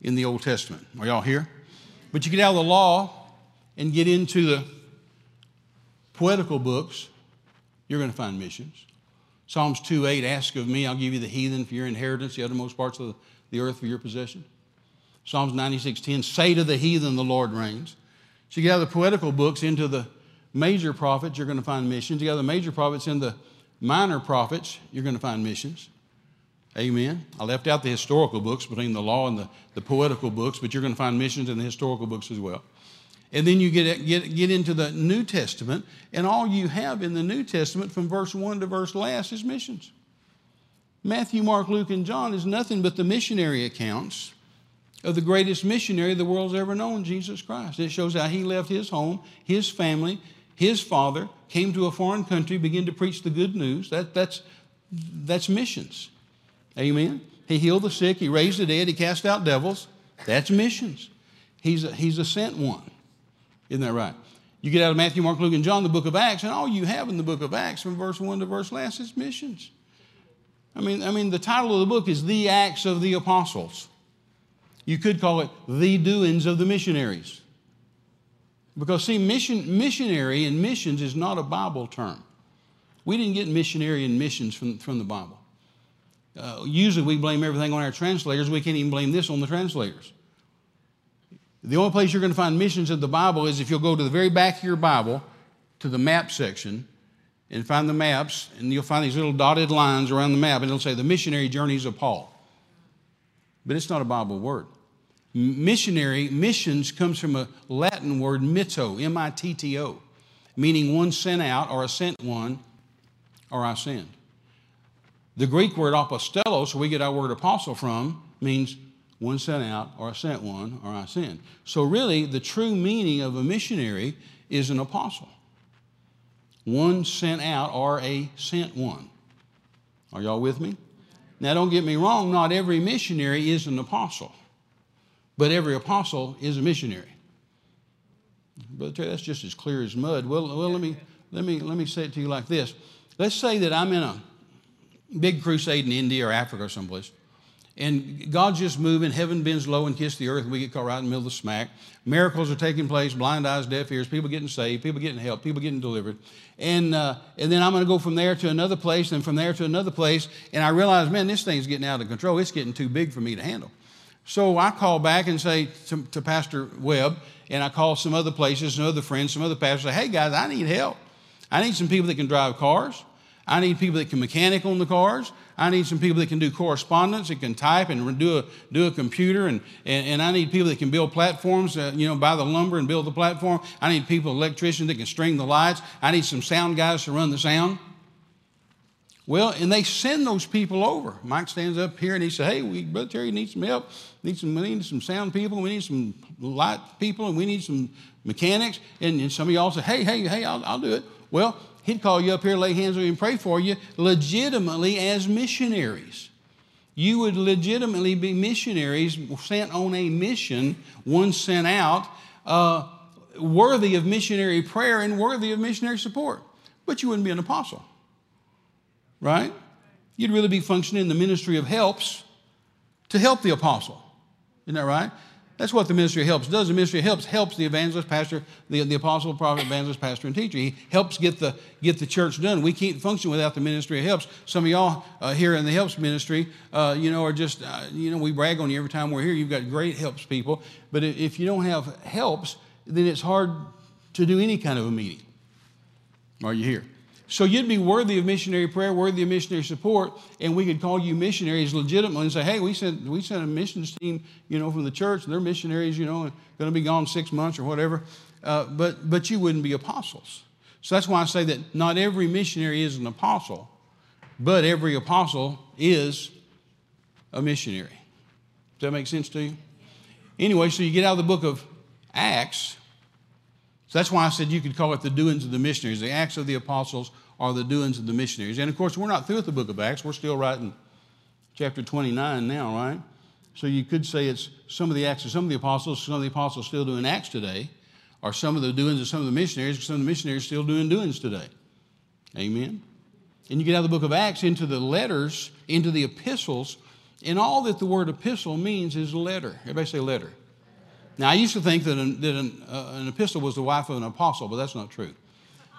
in the Old Testament. Are y'all here? But you get out of the law and get into the poetical books, you're going to find missions. Psalms 2 8, ask of me, I'll give you the heathen for your inheritance, the uttermost parts of the earth for your possession. Psalms 96 10, say to the heathen, the Lord reigns. So you get out of the poetical books into the major prophets, you're going to find missions. You got the major prophets in the minor prophets, you're going to find missions. Amen. I left out the historical books between the law and the, the poetical books, but you're going to find missions in the historical books as well. And then you get, get, get into the New Testament, and all you have in the New Testament from verse 1 to verse last is missions. Matthew, Mark, Luke, and John is nothing but the missionary accounts of the greatest missionary the world's ever known, Jesus Christ. It shows how he left his home, his family, his father, came to a foreign country, began to preach the good news. That, that's, that's missions. Amen. He healed the sick, he raised the dead, he cast out devils. That's missions. He's a, he's a sent one. Isn't that right? You get out of Matthew, Mark, Luke, and John, the book of Acts, and all you have in the book of Acts from verse 1 to verse last is missions. I mean, I mean, the title of the book is The Acts of the Apostles. You could call it The Doings of the Missionaries. Because, see, mission, missionary and missions is not a Bible term. We didn't get missionary and missions from, from the Bible. Uh, usually we blame everything on our translators. We can't even blame this on the translators. The only place you're going to find missions in the Bible is if you'll go to the very back of your Bible, to the map section, and find the maps, and you'll find these little dotted lines around the map, and it'll say the missionary journeys of Paul. But it's not a Bible word. Missionary, missions comes from a Latin word mitto, M I T T O, meaning one sent out or a sent one or I send. The Greek word apostellos, where we get our word apostle from, means one sent out or I sent one or I send. So, really, the true meaning of a missionary is an apostle. One sent out or a sent one. Are y'all with me? Now, don't get me wrong, not every missionary is an apostle, but every apostle is a missionary. But that's just as clear as mud. Well, well let, me, let, me, let me say it to you like this. Let's say that I'm in a big crusade in India or Africa or someplace. And God's just moving, heaven bends low and kiss the earth, and we get caught right in the middle of the smack. Miracles are taking place, blind eyes, deaf ears, people getting saved, people getting help, people getting delivered. And, uh, and then I'm going to go from there to another place, and from there to another place. And I realize, man, this thing's getting out of control. It's getting too big for me to handle. So I call back and say to, to Pastor Webb, and I call some other places, some other friends, some other pastors, say, hey guys, I need help. I need some people that can drive cars. I need people that can mechanic on the cars. I need some people that can do correspondence, that can type and do a, do a computer. And, and, and I need people that can build platforms, uh, you know, buy the lumber and build the platform. I need people, electricians that can string the lights. I need some sound guys to run the sound. Well, and they send those people over. Mike stands up here and he says, Hey, we, Brother Terry needs some help. Need some, we need some sound people. We need some light people. And we need some mechanics. And, and some of y'all say, Hey, hey, hey, I'll, I'll do it. Well, He'd call you up here, lay hands on you, and pray for you legitimately as missionaries. You would legitimately be missionaries sent on a mission, one sent out, uh, worthy of missionary prayer and worthy of missionary support. But you wouldn't be an apostle, right? You'd really be functioning in the ministry of helps to help the apostle. Isn't that right? That's what the ministry of helps does. The ministry of helps helps the evangelist, pastor, the, the apostle, prophet, evangelist, pastor, and teacher. He helps get the get the church done. We can't function without the ministry of helps. Some of y'all uh, here in the helps ministry, uh, you know, are just uh, you know we brag on you every time we're here. You've got great helps people, but if you don't have helps, then it's hard to do any kind of a meeting. Are you here? So you'd be worthy of missionary prayer, worthy of missionary support, and we could call you missionaries legitimately and say, hey, we sent, we sent a missions team, you know, from the church, they're missionaries, you know, going to be gone six months or whatever. Uh, but, but you wouldn't be apostles. So that's why I say that not every missionary is an apostle, but every apostle is a missionary. Does that make sense to you? Anyway, so you get out of the book of Acts. So that's why I said you could call it the doings of the missionaries, the Acts of the Apostles are the doings of the missionaries. And of course, we're not through with the book of Acts. We're still in chapter 29 now, right? So you could say it's some of the acts of some of the apostles, some of the apostles still doing acts today, or some of the doings of some of the missionaries, some of the missionaries still doing doings today. Amen. And you get out of the book of Acts into the letters, into the epistles, and all that the word epistle means is letter. Everybody say letter. Now, I used to think that an, that an, uh, an epistle was the wife of an apostle, but that's not true.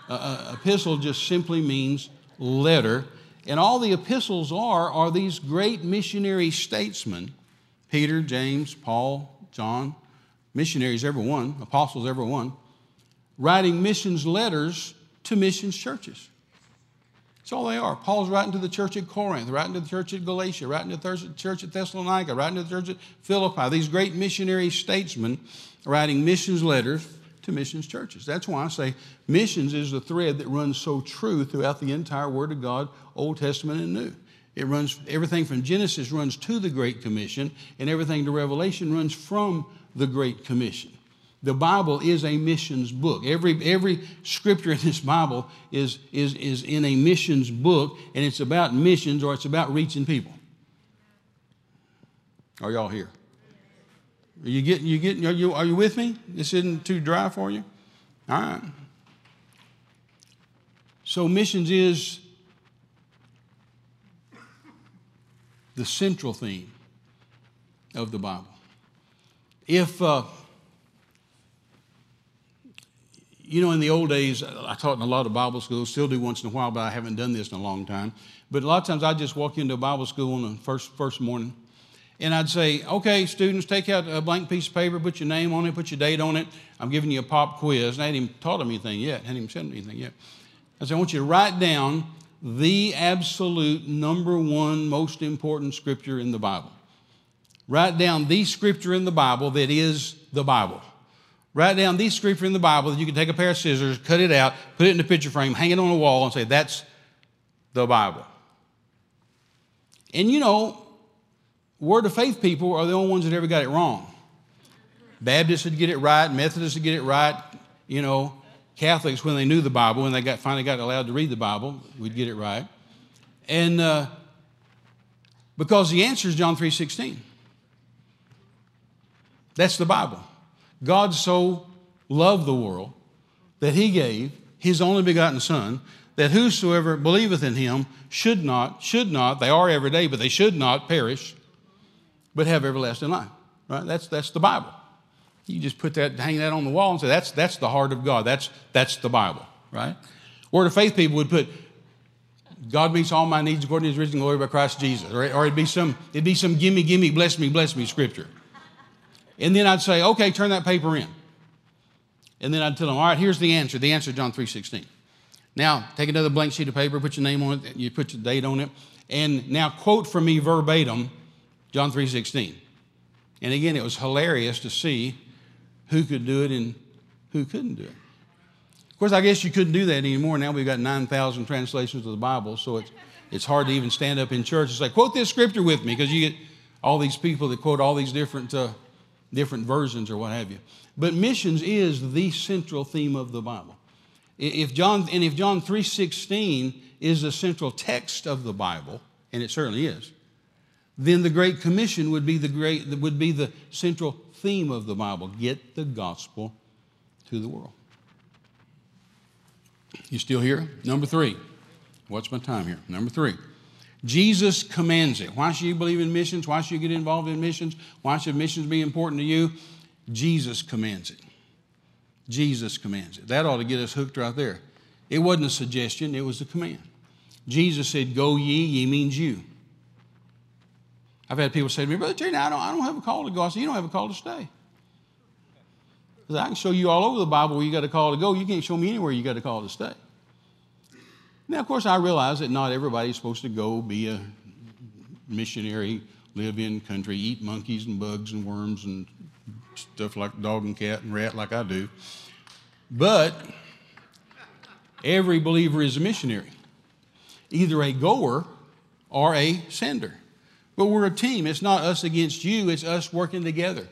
Uh, epistle just simply means letter. And all the epistles are are these great missionary statesmen Peter, James, Paul, John, missionaries, every one, apostles, every one, writing missions letters to missions churches. That's all they are. Paul's writing to the church at Corinth, writing to the church at Galatia, writing to the church at Thessalonica, writing to the church at Philippi. These great missionary statesmen writing missions letters to missions churches. That's why I say missions is the thread that runs so true throughout the entire Word of God, Old Testament and New. It runs, everything from Genesis runs to the Great Commission, and everything to Revelation runs from the Great Commission. The Bible is a missions book. Every, every scripture in this Bible is, is, is in a missions book, and it's about missions or it's about reaching people. Are y'all here? Are you getting, you getting, are you, are you with me? This isn't too dry for you? All right. So, missions is the central theme of the Bible. If, uh, you know, in the old days, I taught in a lot of Bible schools, still do once in a while, but I haven't done this in a long time. But a lot of times I just walk into a Bible school on the first, first morning, and I'd say, okay, students, take out a blank piece of paper, put your name on it, put your date on it. I'm giving you a pop quiz. And I hadn't even taught them anything yet, hadn't even said anything yet. I said, I want you to write down the absolute number one most important scripture in the Bible. Write down the scripture in the Bible that is the Bible. Write down the scripture in the Bible that you can take a pair of scissors, cut it out, put it in a picture frame, hang it on a wall, and say, That's the Bible. And you know, Word of Faith people are the only ones that ever got it wrong. Baptists would get it right, Methodists would get it right, you know, Catholics, when they knew the Bible, when they got, finally got allowed to read the Bible, we'd get it right. And uh, because the answer is John 3.16. That's the Bible. God so loved the world that he gave his only begotten Son, that whosoever believeth in him should not, should not, they are every day, but they should not perish, but have everlasting life. Right? That's, that's the Bible. You just put that, hang that on the wall and say, that's, that's the heart of God. That's, that's the Bible, right? Word of faith people would put, God meets all my needs according to his rich glory by Christ Jesus. Or, or it'd be some, it'd be some gimme, gimme, bless me, bless me scripture. And then I'd say, okay, turn that paper in. And then I'd tell them, all right, here's the answer. The answer is John 3.16. Now, take another blank sheet of paper, put your name on it, you put your date on it, and now quote from me verbatim John 3.16. And again, it was hilarious to see who could do it and who couldn't do it. Of course, I guess you couldn't do that anymore. Now we've got 9,000 translations of the Bible, so it's, it's hard to even stand up in church and say, quote this scripture with me, because you get all these people that quote all these different, uh, different versions or what have you. But missions is the central theme of the Bible. If John, and if John 3.16 is the central text of the Bible, and it certainly is, then the Great Commission would be the, great, would be the central theme of the Bible get the gospel to the world. You still here? Number three. What's my time here? Number three. Jesus commands it. Why should you believe in missions? Why should you get involved in missions? Why should missions be important to you? Jesus commands it. Jesus commands it. That ought to get us hooked right there. It wasn't a suggestion, it was a command. Jesus said, Go ye, ye means you. I've had people say to me, Brother Terry, now I don't, I don't have a call to go. I said, You don't have a call to stay. I can show you all over the Bible where you got a call to go. You can't show me anywhere you got a call to stay. Now, of course, I realize that not everybody's supposed to go be a missionary, live in country, eat monkeys and bugs and worms and stuff like dog and cat and rat like I do. But every believer is a missionary, either a goer or a sender. But we're a team. It's not us against you, it's us working together.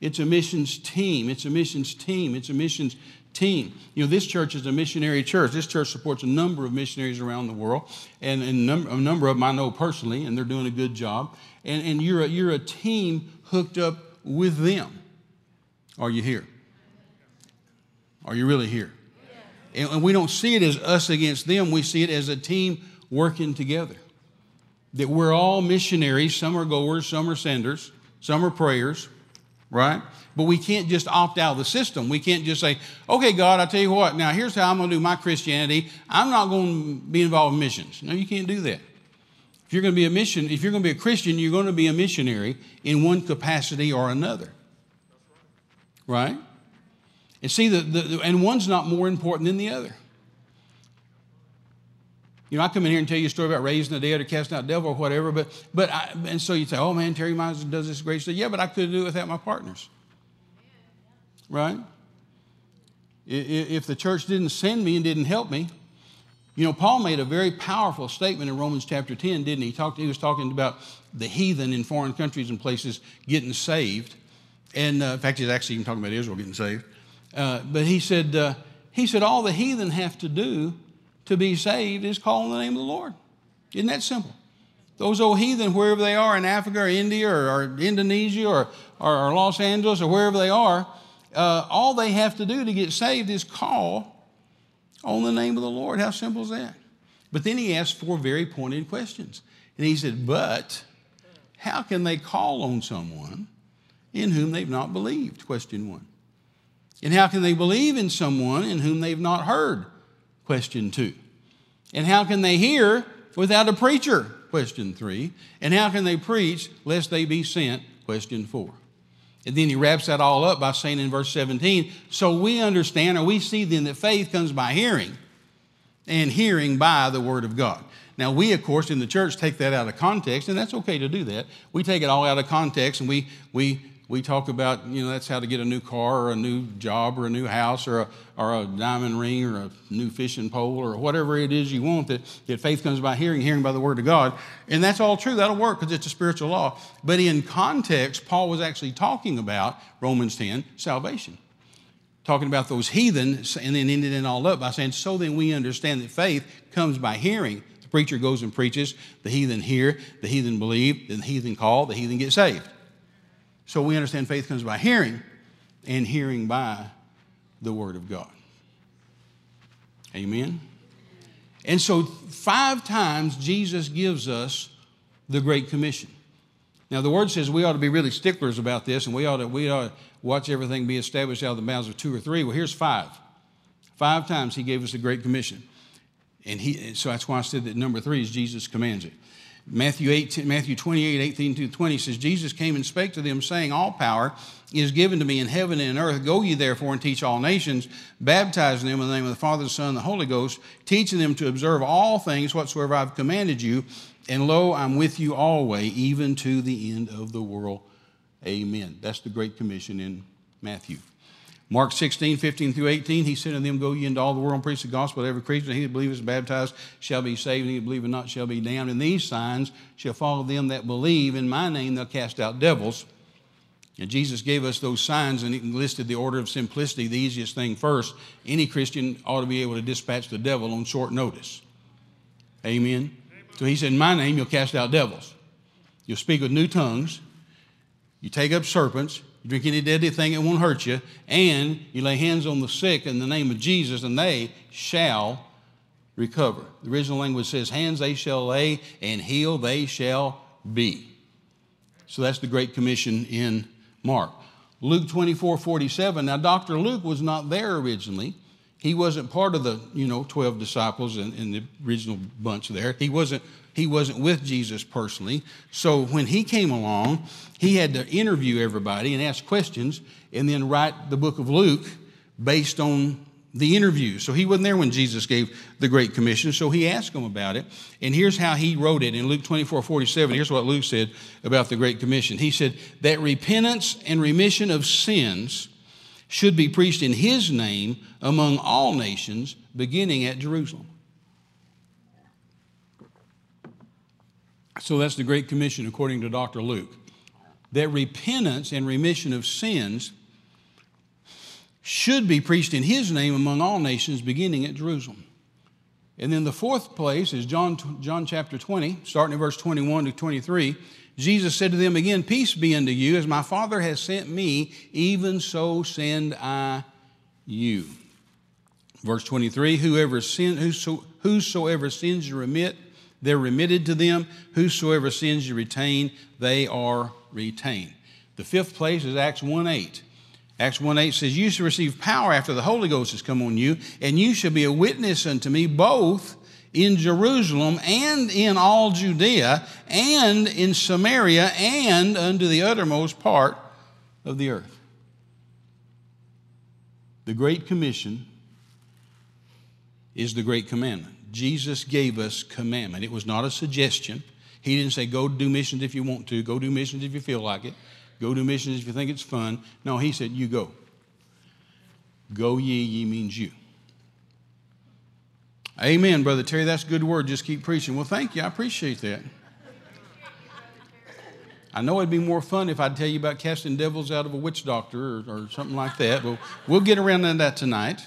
It's a missions team. It's a missions team. It's a missions team. You know, this church is a missionary church. This church supports a number of missionaries around the world, and, and a number of them I know personally, and they're doing a good job. And, and you're, a, you're a team hooked up with them. Are you here? Are you really here? And, and we don't see it as us against them, we see it as a team working together. That we're all missionaries. Some are goers, some are senders, some are prayers, right? But we can't just opt out of the system. We can't just say, okay, God, I tell you what, now here's how I'm going to do my Christianity. I'm not going to be involved in missions. No, you can't do that. If you're going to be a mission, if you're going to be a Christian, you're going to be a missionary in one capacity or another. Right? And see, the, the, and one's not more important than the other. You know, I come in here and tell you a story about raising the dead or casting out devil or whatever, but, but I, and so you say, oh man, Terry Mize does this great stuff. Yeah, but I couldn't do it without my partners. Right? If the church didn't send me and didn't help me, you know, Paul made a very powerful statement in Romans chapter 10, didn't he? He, talked, he was talking about the heathen in foreign countries and places getting saved. And uh, in fact, he's actually even talking about Israel getting saved. Uh, but he said, uh, he said, all the heathen have to do to be saved is call on the name of the Lord. Isn't that simple? Those old heathen, wherever they are in Africa or India or, or Indonesia or, or, or, Los Angeles or wherever they are, uh, all they have to do to get saved is call on the name of the Lord. How simple is that? But then he asked four very pointed questions. And he said, But how can they call on someone in whom they've not believed? Question one. And how can they believe in someone in whom they've not heard? Question two. And how can they hear without a preacher? Question three. And how can they preach lest they be sent? Question four. And then he wraps that all up by saying in verse 17, so we understand or we see then that faith comes by hearing, and hearing by the word of God. Now, we, of course, in the church take that out of context, and that's okay to do that. We take it all out of context and we, we we talk about, you know, that's how to get a new car or a new job or a new house or a, or a diamond ring or a new fishing pole or whatever it is you want, that, that faith comes by hearing, hearing by the word of God. And that's all true. That'll work because it's a spiritual law. But in context, Paul was actually talking about, Romans 10, salvation. Talking about those heathen, and then ended it all up by saying, So then we understand that faith comes by hearing. The preacher goes and preaches, the heathen hear, the heathen believe, the heathen call, the heathen get saved. So we understand faith comes by hearing, and hearing by the Word of God. Amen? And so, five times Jesus gives us the Great Commission. Now, the Word says we ought to be really sticklers about this, and we ought to, we ought to watch everything be established out of the mouths of two or three. Well, here's five. Five times He gave us the Great Commission. And he, so that's why I said that number three is Jesus commands it. Matthew, 18, Matthew 28, 18 to 20 says, Jesus came and spake to them, saying, All power is given to me in heaven and in earth. Go ye therefore and teach all nations, baptizing them in the name of the Father, the Son, and the Holy Ghost, teaching them to observe all things whatsoever I've commanded you. And lo, I'm with you always, even to the end of the world. Amen. That's the Great Commission in Matthew. Mark 16, 15 through 18, he said unto them, Go ye into all the world and preach the gospel to every creature. He that believeth is baptized shall be saved, and he that believeth not shall be damned. And these signs shall follow them that believe. In my name they'll cast out devils. And Jesus gave us those signs and he listed the order of simplicity, the easiest thing first. Any Christian ought to be able to dispatch the devil on short notice. Amen. So he said, In my name you'll cast out devils. You'll speak with new tongues. You take up serpents you drink any deadly thing, it won't hurt you. And you lay hands on the sick in the name of Jesus, and they shall recover. The original language says, Hands they shall lay, and heal they shall be. So that's the Great Commission in Mark. Luke 24 47. Now, Dr. Luke was not there originally. He wasn't part of the, you know, 12 disciples in, in the original bunch there. He wasn't he wasn't with Jesus personally. So when he came along, he had to interview everybody and ask questions and then write the book of Luke based on the interview. So he wasn't there when Jesus gave the Great Commission, so he asked them about it. And here's how he wrote it in Luke 24 47. Here's what Luke said about the Great Commission. He said, That repentance and remission of sins should be preached in his name among all nations, beginning at Jerusalem. So that's the Great Commission according to Dr. Luke. that repentance and remission of sins should be preached in his name among all nations, beginning at Jerusalem. And then the fourth place is John, John chapter 20, starting in verse 21 to 23. Jesus said to them again, Peace be unto you, as my Father has sent me, even so send I you. Verse 23 Whoever sin, whoso, whosoever sins you remit, they're remitted to them. Whosoever sins you retain, they are retained. The fifth place is Acts 1 8. Acts 1 8 says, You shall receive power after the Holy Ghost has come on you, and you shall be a witness unto me both in Jerusalem and in all Judea and in Samaria and unto the uttermost part of the earth. The Great Commission is the Great Commandment. Jesus gave us commandment. It was not a suggestion. He didn't say, go do missions if you want to, go do missions if you feel like it. Go do missions if you think it's fun. No, he said, You go. Go ye, ye means you. Amen, Brother Terry. That's a good word. Just keep preaching. Well, thank you. I appreciate that. I know it'd be more fun if I'd tell you about casting devils out of a witch doctor or, or something like that, but we'll get around to that tonight.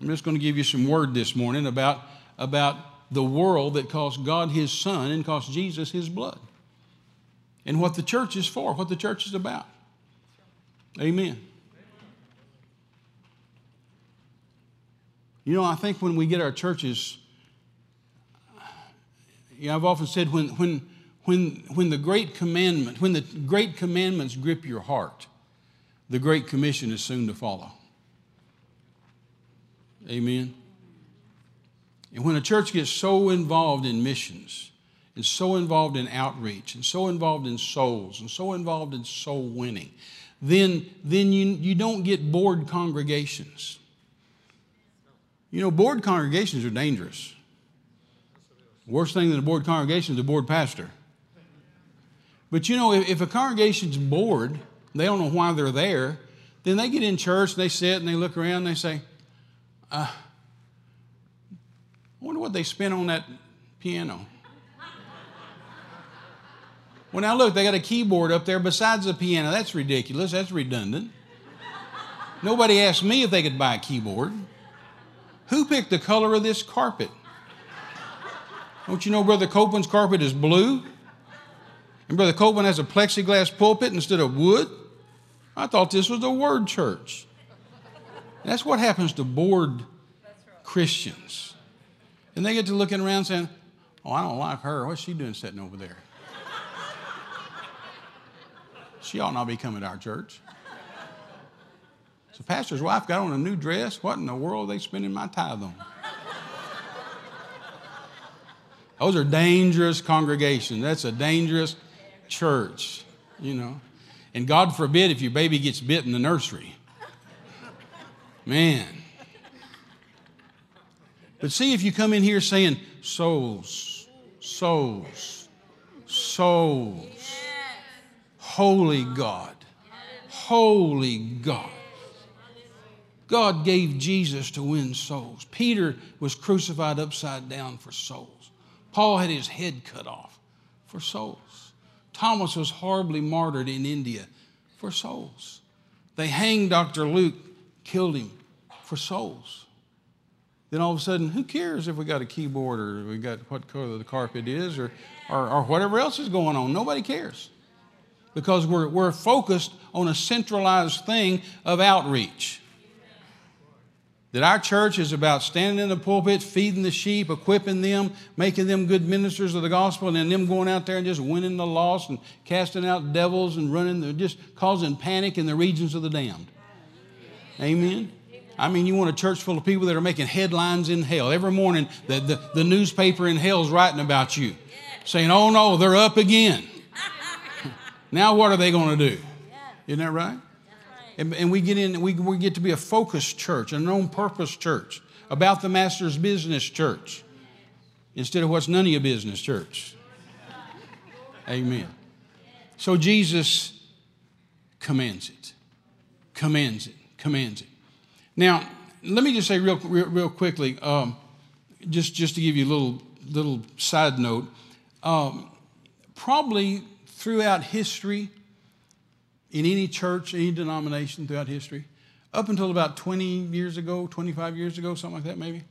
I'm just going to give you some word this morning about, about the world that cost God his son and cost Jesus his blood and what the church is for, what the church is about. Amen. You know, I think when we get our churches, you know, I've often said when, when, when, when the great commandment, when the great commandments grip your heart, the great commission is soon to follow. Amen. And when a church gets so involved in missions, and so involved in outreach and so involved in souls and so involved in soul winning, then, then you, you don't get bored congregations. You know, bored congregations are dangerous. Worst thing than a bored congregation is a bored pastor. But you know, if, if a congregation's bored, they don't know why they're there, then they get in church and they sit and they look around and they say, uh, wonder what they spent on that piano. Well, now look, they got a keyboard up there besides the piano. That's ridiculous. That's redundant. Nobody asked me if they could buy a keyboard. Who picked the color of this carpet? Don't you know Brother Copeland's carpet is blue? And Brother Copeland has a plexiglass pulpit instead of wood? I thought this was a word church. that's what happens to bored Christians. And they get to looking around saying, Oh, I don't like her. What's she doing sitting over there? She ought not be coming to our church. So, pastor's wife got on a new dress. What in the world are they spending my tithe on? Those are dangerous congregations. That's a dangerous church, you know. And God forbid if your baby gets bit in the nursery. Man. But see if you come in here saying, souls, souls, souls. Holy God. Holy God. God gave Jesus to win souls. Peter was crucified upside down for souls. Paul had his head cut off for souls. Thomas was horribly martyred in India for souls. They hanged Dr. Luke, killed him for souls. Then all of a sudden, who cares if we got a keyboard or we got what color the carpet is or, or, or whatever else is going on? Nobody cares because we're, we're focused on a centralized thing of outreach. That our church is about standing in the pulpit, feeding the sheep, equipping them, making them good ministers of the gospel, and then them going out there and just winning the lost and casting out devils and running, just causing panic in the regions of the damned. Amen. I mean, you want a church full of people that are making headlines in hell. Every morning, the, the, the newspaper in hell is writing about you, saying, oh no, they're up again. Now, what are they going to do? Isn't that right? And, and, we get in, we, we get to be a focused church, a known purpose church, about the master's business church, instead of what's none of your business church. Amen. So Jesus commands it, commands it, commands it. Now, let me just say real, real, real quickly, um, just, just to give you a little, little side note. Um, probably throughout history, in any church, any denomination throughout history, up until about 20 years ago, 25 years ago, something like that maybe.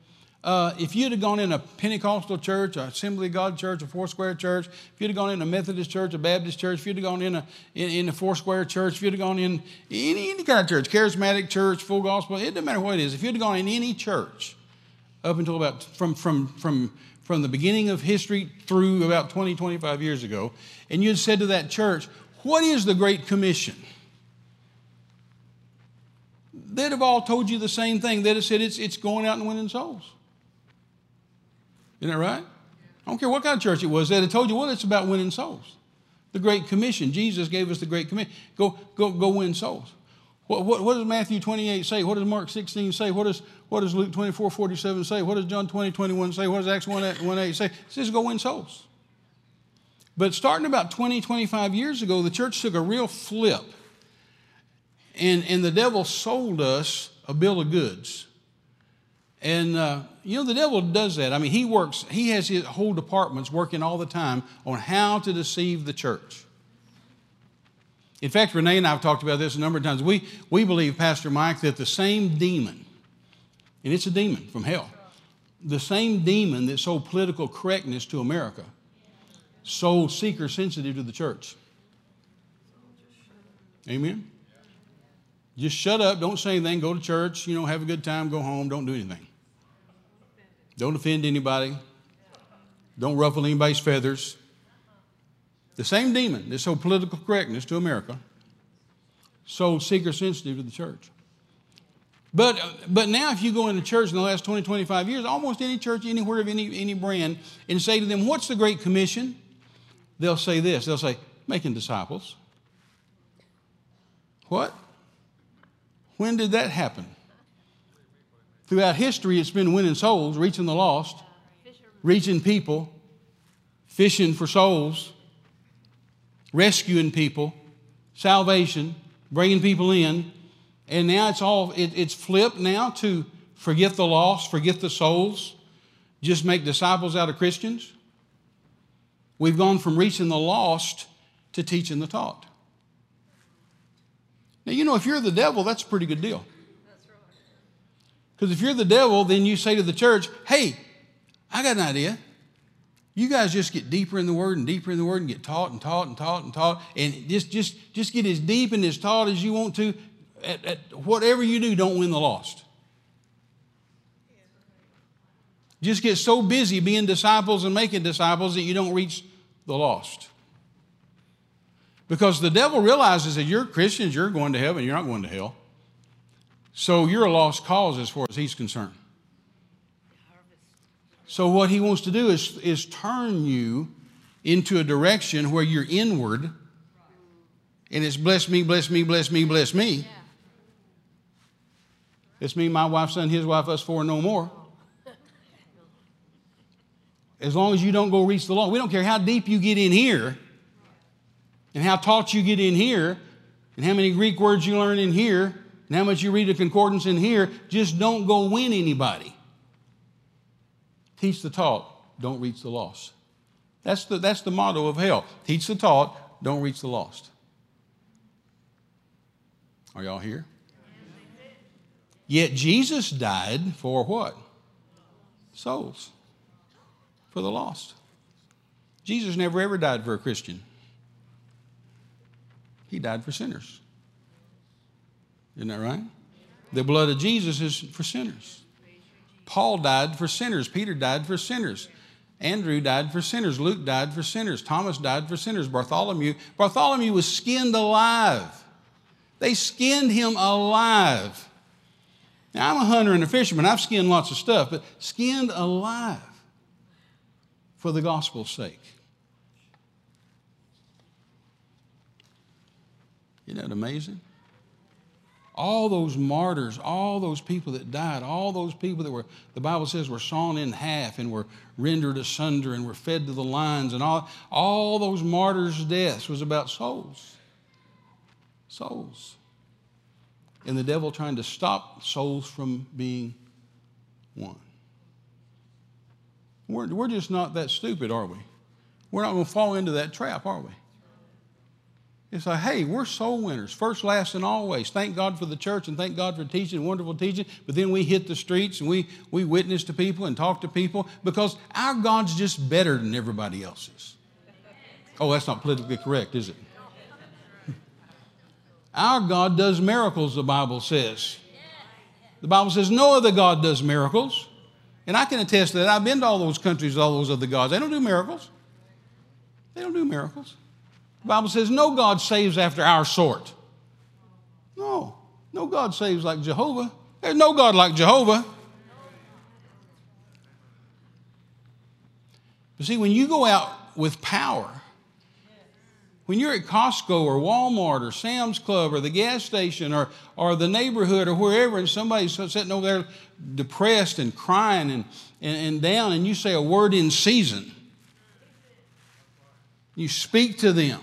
Uh, if you'd have gone in a Pentecostal church, a Assembly of God church, a Four Square church, if you'd have gone in a Methodist church, a Baptist church, if you'd have gone in a, in, in a Four Square church, if you'd have gone in any, any kind of church, charismatic church, full gospel, it doesn't matter what it is. If you'd have gone in any church up until about from, from, from, from the beginning of history through about 20, 25 years ago, and you'd said to that church, What is the Great Commission? They'd have all told you the same thing. They'd have said it's, it's going out and winning souls. Isn't that right? I don't care what kind of church it was. Have told you, well, it's about winning souls. The Great Commission. Jesus gave us the Great Commission. Go, go, go win souls. What, what, what, does Matthew 28 say? What does Mark 16 say? What does, what does Luke 24, 47 say? What does John 20, 21 say? What does Acts 1, 1 8 say? It says go win souls. But starting about 20, 25 years ago, the church took a real flip. And, and the devil sold us a bill of goods. And, uh, you know, the devil does that. I mean, he works, he has his whole departments working all the time on how to deceive the church. In fact, Renee and I have talked about this a number of times. We, we believe, Pastor Mike, that the same demon, and it's a demon from hell, the same demon that sold political correctness to America sold seeker sensitive to the church. Amen? Just shut up, don't say anything, go to church, you know, have a good time, go home, don't do anything. Don't offend anybody. Don't ruffle anybody's feathers. The same demon that sold political correctness to America sold seeker sensitive to the church. But, uh, but now, if you go into church in the last 20, 25 years, almost any church, anywhere of any, any brand, and say to them, What's the Great Commission? They'll say this they'll say, Making disciples. What? When did that happen? Throughout history, it's been winning souls, reaching the lost, reaching people, fishing for souls, rescuing people, salvation, bringing people in. And now it's all, it, it's flipped now to forget the lost, forget the souls, just make disciples out of Christians. We've gone from reaching the lost to teaching the taught. Now, you know, if you're the devil, that's a pretty good deal. Because if you're the devil, then you say to the church, hey, I got an idea. You guys just get deeper in the word and deeper in the word and get taught and taught and taught and taught and just, just, just get as deep and as taught as you want to. At, at whatever you do, don't win the lost. Just get so busy being disciples and making disciples that you don't reach the lost. Because the devil realizes that you're Christians, you're going to heaven, you're not going to hell. So you're a lost cause as far as he's concerned. So what he wants to do is, is turn you into a direction where you're inward and it's bless me, bless me, bless me, bless me. It's me, my wife, son, his wife, us four, no more. As long as you don't go reach the Lord. We don't care how deep you get in here and how taught you get in here and how many Greek words you learn in here how much you read a concordance in here. Just don't go win anybody. Teach the taught, don't reach the lost. That's the, that's the motto of hell. Teach the taught, don't reach the lost. Are y'all here? Yet Jesus died for what? Souls for the lost. Jesus never ever died for a Christian, he died for sinners. Isn't that right? The blood of Jesus is for sinners. Paul died for sinners. Peter died for sinners. Andrew died for sinners. Luke died for sinners. Thomas died for sinners. Bartholomew, Bartholomew was skinned alive. They skinned him alive. Now, I'm a hunter and a fisherman. I've skinned lots of stuff, but skinned alive for the gospel's sake. Isn't that amazing? All those martyrs, all those people that died, all those people that were, the Bible says, were sawn in half and were rendered asunder and were fed to the lions, and all, all those martyrs' deaths was about souls. Souls. And the devil trying to stop souls from being won. We're, we're just not that stupid, are we? We're not going to fall into that trap, are we? It's like, hey, we're soul winners, first, last, and always. Thank God for the church and thank God for teaching, wonderful teaching. But then we hit the streets and we, we witness to people and talk to people because our God's just better than everybody else's. Oh, that's not politically correct, is it? Our God does miracles, the Bible says. The Bible says no other God does miracles. And I can attest to that. I've been to all those countries, all those other gods. They don't do miracles. They don't do miracles. The Bible says no God saves after our sort. No, no God saves like Jehovah. There's no God like Jehovah. But see, when you go out with power, when you're at Costco or Walmart or Sam's Club or the gas station or, or the neighborhood or wherever, and somebody's sitting over there depressed and crying and, and, and down, and you say a word in season, you speak to them.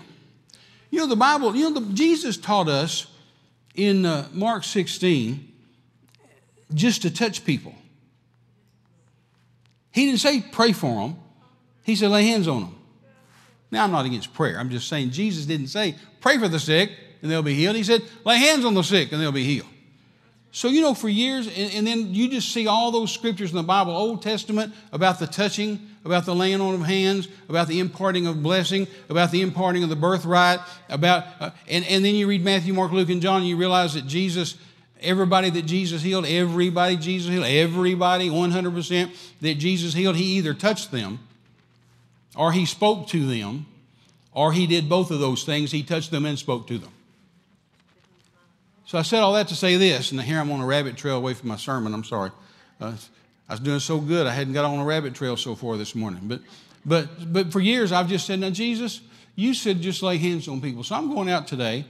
You know, the Bible, you know, the, Jesus taught us in uh, Mark 16 just to touch people. He didn't say pray for them, he said lay hands on them. Now, I'm not against prayer. I'm just saying Jesus didn't say pray for the sick and they'll be healed. He said lay hands on the sick and they'll be healed. So, you know, for years, and, and, then you just see all those scriptures in the Bible, Old Testament, about the touching, about the laying on of hands, about the imparting of blessing, about the imparting of the birthright, about, uh, and, and then you read Matthew, Mark, Luke, and John, and you realize that Jesus, everybody that Jesus healed, everybody Jesus healed, everybody, 100% that Jesus healed, he either touched them, or he spoke to them, or he did both of those things. He touched them and spoke to them. So I said all that to say this, and here I'm on a rabbit trail away from my sermon. I'm sorry. Uh, I was doing so good, I hadn't got on a rabbit trail so far this morning. But, but, but for years, I've just said, now, Jesus, you said just lay hands on people. So I'm going out today,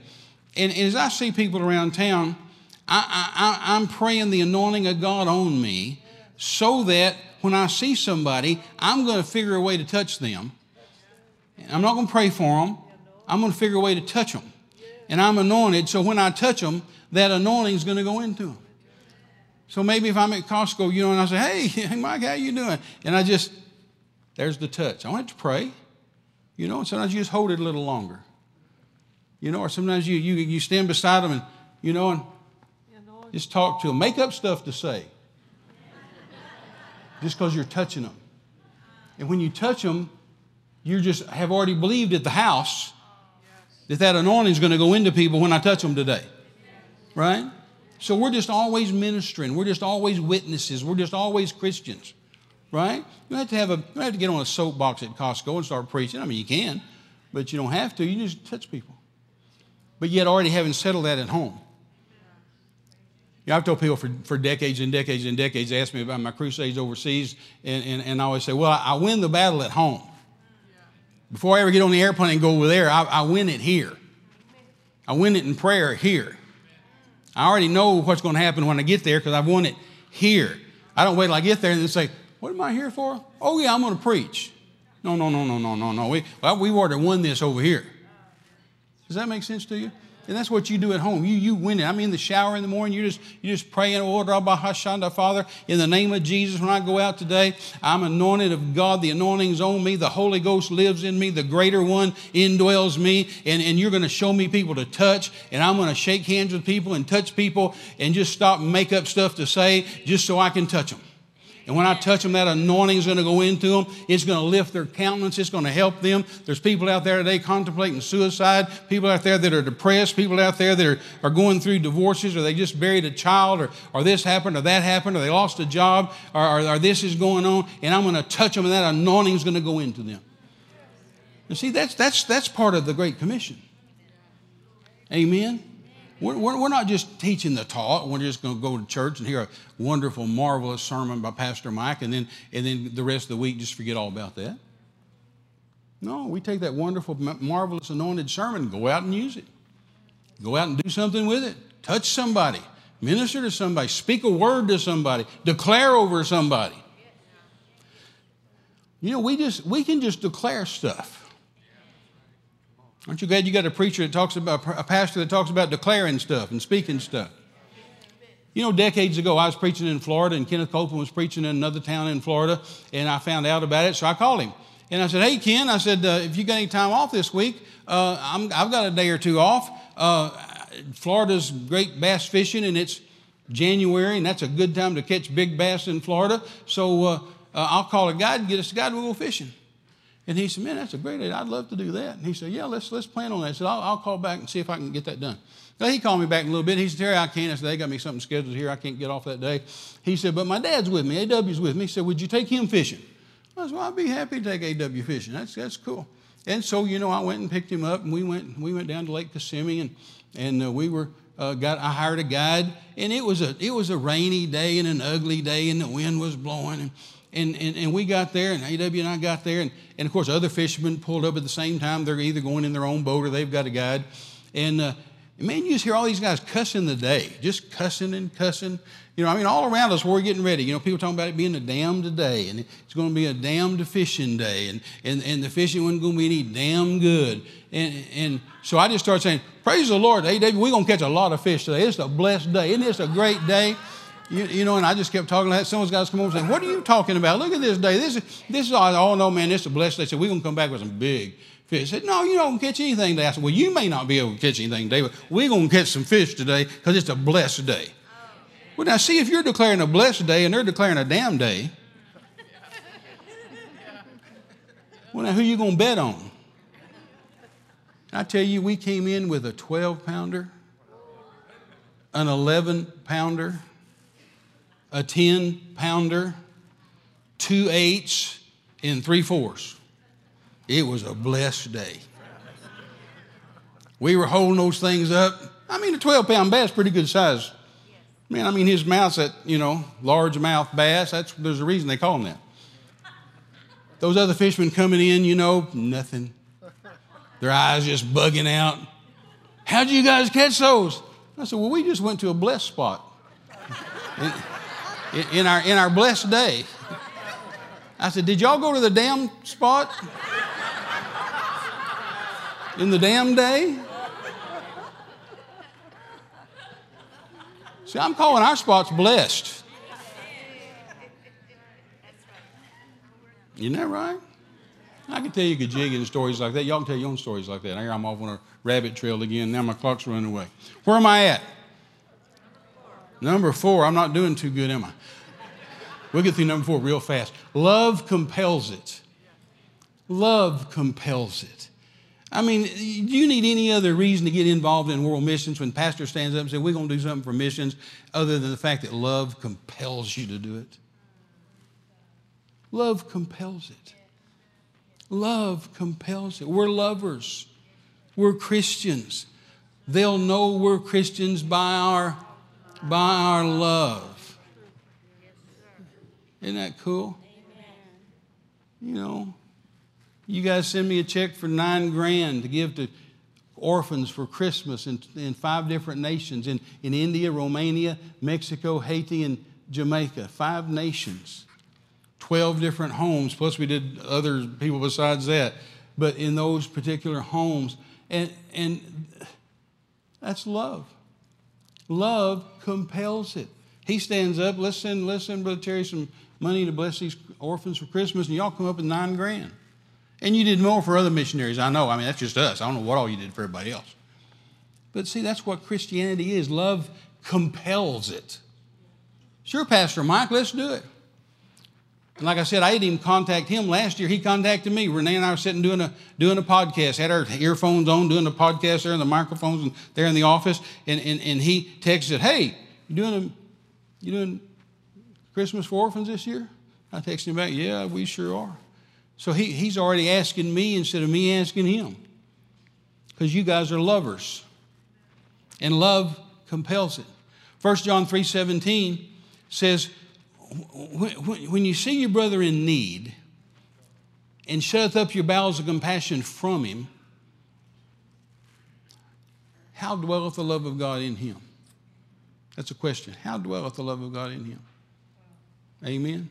and, and as I see people around town, I, I, I'm praying the anointing of God on me so that when I see somebody, I'm going to figure a way to touch them. I'm not going to pray for them. I'm going to figure a way to touch them and I'm anointed, so when I touch them, that anointing is going to go into them. So maybe if I'm at Costco, you know, and I say, hey, Mike, how you doing? And I just, there's the touch. I don't have to pray. You know, and sometimes you just hold it a little longer. You know, or sometimes you, you, you stand beside them and, you know, and just talk to them. Make up stuff to say. just because you're touching them. And when you touch them, you just have already believed at the house that that anointing is going to go into people when I touch them today. Right? So we're just always ministering. We're just always witnesses. We're just always Christians. Right? You don't have to have a you have to get on a soapbox at Costco and start preaching. I mean you can, but you don't have to. You just touch people. But yet already having settled that at home. You I've told people for, for decades and decades and decades, they ask me about my crusades overseas, and, and, and I always say, well, I win the battle at home. Before I ever get on the airplane and go over there, I, I win it here. I win it in prayer here. I already know what's going to happen when I get there because I've won it here. I don't wait till I get there and then say, What am I here for? Oh, yeah, I'm going to preach. No, no, no, no, no, no, no. We, well, we've already won this over here. Does that make sense to you? And that's what you do at home. You, you win it. I'm in the shower in the morning. You're just, you're just praying, oh, Hashanda, Father, in the name of Jesus, when I go out today, I'm anointed of God. The anointing's on me. The Holy Ghost lives in me. The greater one indwells me. And, and you're going to show me people to touch. And I'm going to shake hands with people and touch people and just stop and make up stuff to say just so I can touch them. And when I touch them, that anointing is going to go into them. It's going to lift their countenance. It's going to help them. There's people out there today contemplating suicide, people out there that are depressed, people out there that are, are going through divorces, or they just buried a child, or, or this happened, or that happened, or they lost a job, or, or, or this is going on. And I'm going to touch them, and that anointing is going to go into them. You see, that's, that's, that's part of the Great Commission. Amen. We're, we're not just teaching the talk. We're just going to go to church and hear a wonderful, marvelous sermon by Pastor Mike, and then, and then the rest of the week just forget all about that. No, we take that wonderful, marvelous, anointed sermon, go out and use it. Go out and do something with it. Touch somebody, minister to somebody, speak a word to somebody, declare over somebody. You know, we just we can just declare stuff. Aren't you glad you got a preacher that talks about, a pastor that talks about declaring stuff and speaking stuff? You know, decades ago, I was preaching in Florida, and Kenneth Copeland was preaching in another town in Florida, and I found out about it, so I called him. And I said, Hey, Ken, I said, uh, if you got any time off this week, uh, i have got a day or two off. Uh, Florida's great bass fishing, and it's January, and that's a good time to catch big bass in Florida. So uh, uh, I'll call a guide and get us a guide, we'll go fishing. And he said, Man, that's a great idea. I'd love to do that. And he said, Yeah, let's, let's plan on that. I said, I'll, I'll call back and see if I can get that done. So he called me back in a little bit. He said, Terry, I can't. I said, They got me something scheduled here. I can't get off that day. He said, But my dad's with me. AW's with me. He said, Would you take him fishing? I said, Well, I'd be happy to take AW fishing. That's, that's cool. And so, you know, I went and picked him up, and we went, we went down to Lake Kissimmee, and, and uh, we were uh, got I hired a guide, and it was a it was a rainy day and an ugly day, and the wind was blowing, and and, and, and we got there, and AW and I got there, and, and of course other fishermen pulled up at the same time. They're either going in their own boat or they've got a guide, and uh, man, you just hear all these guys cussing the day, just cussing and cussing. You know, I mean, all around us, we're getting ready. You know, people talking about it being a damned day, and it's going to be a damned fishing day, and, and, and the fishing wasn't going to be any damn good. And, and so I just started saying, Praise the Lord. Hey, David, we're going to catch a lot of fish today. It's a blessed day. Isn't this a great day? You, you, know, and I just kept talking to that. Some of those guys come over and say, What are you talking about? Look at this day. This is, this is oh, no, man, this is a blessed day. They said, We're going to come back with some big fish. I said, No, you don't catch anything today. I said, Well, you may not be able to catch anything today, but we're going to catch some fish today because it's a blessed day. Well, now, see, if you're declaring a blessed day and they're declaring a damn day, well, now, who you going to bet on? I tell you, we came in with a 12 pounder, an 11 pounder, a 10 pounder, two eights, and three fours. It was a blessed day. We were holding those things up. I mean, a 12 pound bass, pretty good size. Man, I mean, his mouth's that, you know, large mouth bass. That's, there's a reason they call him that. Those other fishermen coming in, you know, nothing. Their eyes just bugging out. How'd you guys catch those? I said, Well, we just went to a blessed spot in, our, in our blessed day. I said, Did y'all go to the damn spot? In the damn day? See, I'm calling our spots blessed. Isn't that right? I can tell you gajillion stories like that. Y'all can tell your own stories like that. I'm off on a rabbit trail again. Now my clock's running away. Where am I at? Number four. I'm not doing too good, am I? We'll get through number four real fast. Love compels it. Love compels it. I mean, do you need any other reason to get involved in world missions when pastor stands up and says, we're going to do something for missions other than the fact that love compels you to do it? Love compels it. Love compels it. We're lovers. We're Christians. They'll know we're Christians by our, by our love. Isn't that cool? You know, you guys send me a check for nine grand to give to orphans for Christmas in, in five different nations in, in India, Romania, Mexico, Haiti, and Jamaica. Five nations. 12 different homes, plus we did other people besides that, but in those particular homes. And, and that's love. Love compels it. He stands up, let's send, let's send Brother Terry some money to bless these orphans for Christmas, and y'all come up with nine grand. And you did more for other missionaries, I know. I mean, that's just us. I don't know what all you did for everybody else. But see, that's what Christianity is. Love compels it. Sure, Pastor Mike, let's do it. And like I said, I didn't even contact him last year. He contacted me. Renee and I were sitting doing a doing a podcast, had our earphones on, doing the podcast there, and the microphones and there in the office. And, and, and he texted, Hey, you doing a you doing Christmas for orphans this year? I texted him back, Yeah, we sure are. So he, he's already asking me instead of me asking him. Because you guys are lovers. And love compels it. 1 John 3 17 says, when you see your brother in need and shut up your bowels of compassion from him, how dwelleth the love of God in him? That's a question. How dwelleth the love of God in him? Amen.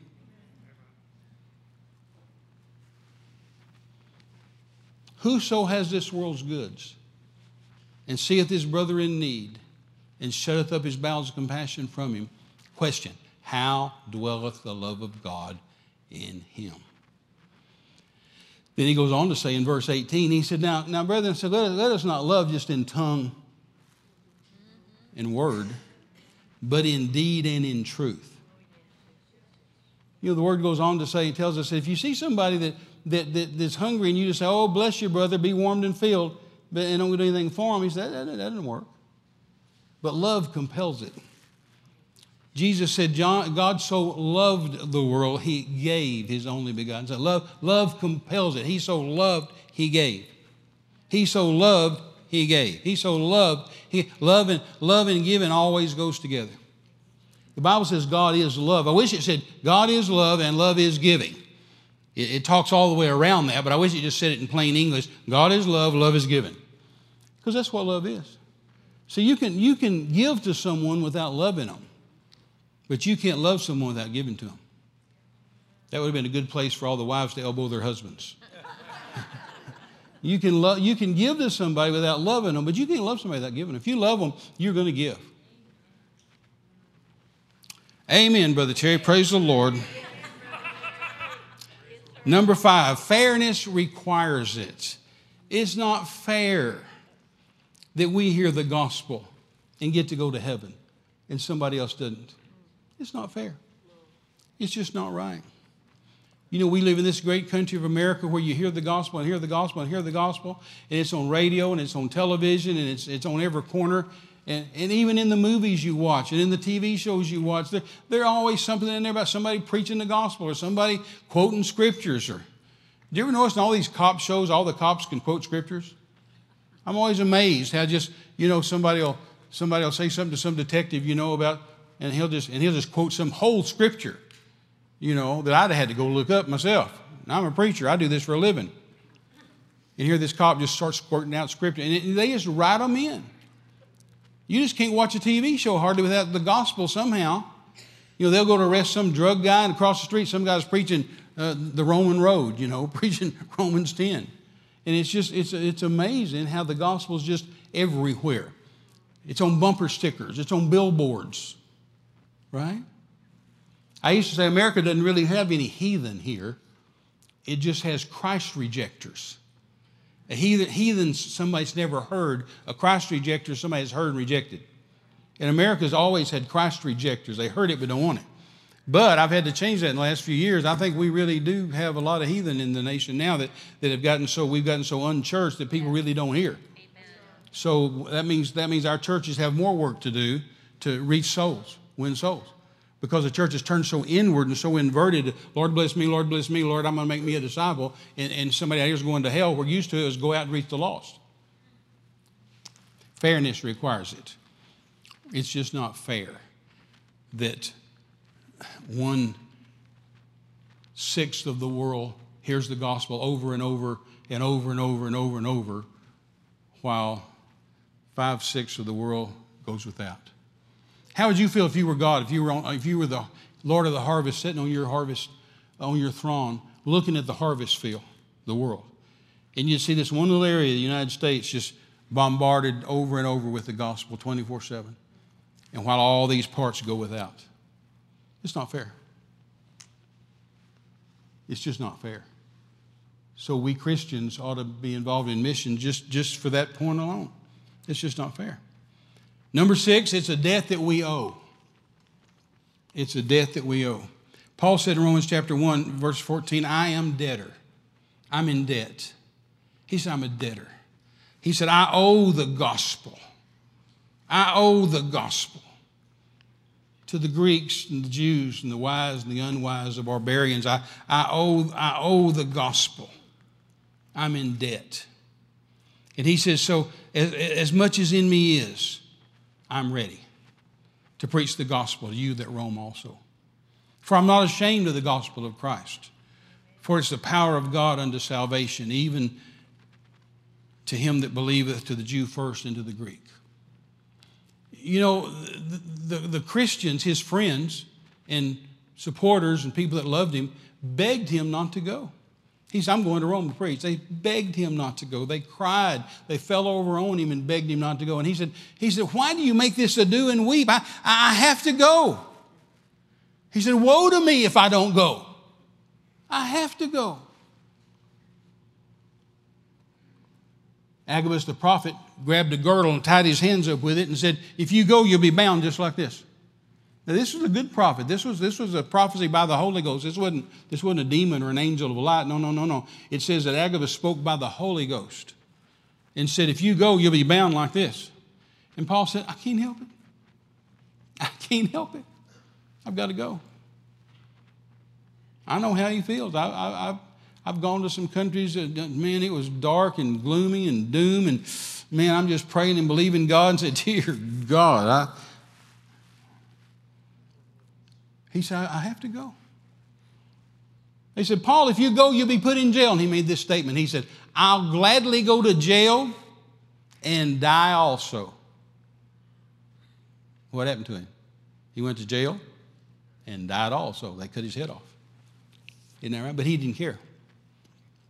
Whoso has this world's goods and seeth his brother in need and shutteth up his bowels of compassion from him, question how dwelleth the love of God in him? Then he goes on to say in verse 18, he said, Now, now brethren, so let, let us not love just in tongue and word, but in deed and in truth. You know, the word goes on to say, it tells us if you see somebody that, that, that, that's hungry and you just say, Oh, bless you, brother, be warmed and filled, but and don't do anything for him, he said, that, that, that doesn't work. But love compels it. Jesus said, God so loved the world, he gave his only begotten son. Love, love compels it. He so loved, he gave. He so loved, he gave. He so loved, he love and love and giving always goes together. The Bible says God is love. I wish it said God is love and love is giving. It, it talks all the way around that, but I wish it just said it in plain English. God is love, love is given. Because that's what love is. See, you can, you can give to someone without loving them. But you can't love someone without giving to them. That would have been a good place for all the wives to elbow their husbands. you, can love, you can give to somebody without loving them, but you can't love somebody without giving. If you love them, you're going to give. Amen, Brother Terry. Praise the Lord. Number five, fairness requires it. It's not fair that we hear the gospel and get to go to heaven and somebody else doesn't. It's not fair. It's just not right. You know, we live in this great country of America where you hear the gospel and hear the gospel and hear the gospel, and it's on radio and it's on television and it's, it's on every corner. And, and even in the movies you watch and in the TV shows you watch, there, there's always something in there about somebody preaching the gospel or somebody quoting scriptures. Or, do you ever notice in all these cop shows, all the cops can quote scriptures? I'm always amazed how just, you know, somebody will, somebody will say something to some detective, you know, about and he'll just and he'll just quote some whole scripture, you know, that I'd have had to go look up myself. And I'm a preacher; I do this for a living. And here this cop just starts squirting out scripture, and they just write them in. You just can't watch a TV show hardly without the gospel somehow. You know, they'll go to arrest some drug guy, and across the street, some guy's preaching uh, the Roman road, you know, preaching Romans 10. And it's just, it's, it's amazing how the gospel's just everywhere. It's on bumper stickers, it's on billboards right? I used to say America doesn't really have any heathen here. It just has Christ rejectors. A heathen, heathen somebody's never heard. A Christ rejector, somebody's heard and rejected. And America's always had Christ rejectors. They heard it but don't want it. But I've had to change that in the last few years. I think we really do have a lot of heathen in the nation now that, that have gotten so we've gotten so unchurched that people really don't hear. So that means that means our churches have more work to do to reach souls win souls. Because the church has turned so inward and so inverted, Lord bless me, Lord bless me, Lord, I'm going to make me a disciple, and, and somebody out here is going to hell. We're used to it is go out and reach the lost. Fairness requires it. It's just not fair that one sixth of the world hears the gospel over and over and over and over and over and over, while five sixths of the world goes without. How would you feel if you were God, if you were, on, if you were the Lord of the harvest, sitting on your harvest, on your throne, looking at the harvest field, the world, and you see this one little area of the United States just bombarded over and over with the gospel 24 7, and while all these parts go without? It's not fair. It's just not fair. So we Christians ought to be involved in mission just, just for that point alone. It's just not fair. Number six, it's a debt that we owe. It's a debt that we owe. Paul said in Romans chapter 1, verse 14, I am debtor. I'm in debt. He said, I'm a debtor. He said, I owe the gospel. I owe the gospel to the Greeks and the Jews and the wise and the unwise, the barbarians. I, I, owe, I owe the gospel. I'm in debt. And he says, So as, as much as in me is, I'm ready to preach the gospel to you that Rome also. For I'm not ashamed of the gospel of Christ, for it's the power of God unto salvation, even to him that believeth, to the Jew first, and to the Greek. You know, the, the, the Christians, his friends and supporters and people that loved him, begged him not to go. He said, I'm going to Rome to preach. They begged him not to go. They cried. They fell over on him and begged him not to go. And he said, he said Why do you make this ado and weep? I, I have to go. He said, Woe to me if I don't go. I have to go. Agabus the prophet grabbed a girdle and tied his hands up with it and said, If you go, you'll be bound just like this. Now, this was a good prophet. This was, this was a prophecy by the Holy Ghost. This wasn't, this wasn't a demon or an angel of light. No, no, no, no. It says that Agabus spoke by the Holy Ghost and said, If you go, you'll be bound like this. And Paul said, I can't help it. I can't help it. I've got to go. I know how he feels. I, I, I've, I've gone to some countries that, man, it was dark and gloomy and doom. And man, I'm just praying and believing God and said, Dear God, I, he said, I have to go. They said, Paul, if you go, you'll be put in jail. And he made this statement. He said, I'll gladly go to jail and die also. What happened to him? He went to jail and died also. They cut his head off. Isn't that right? But he didn't care.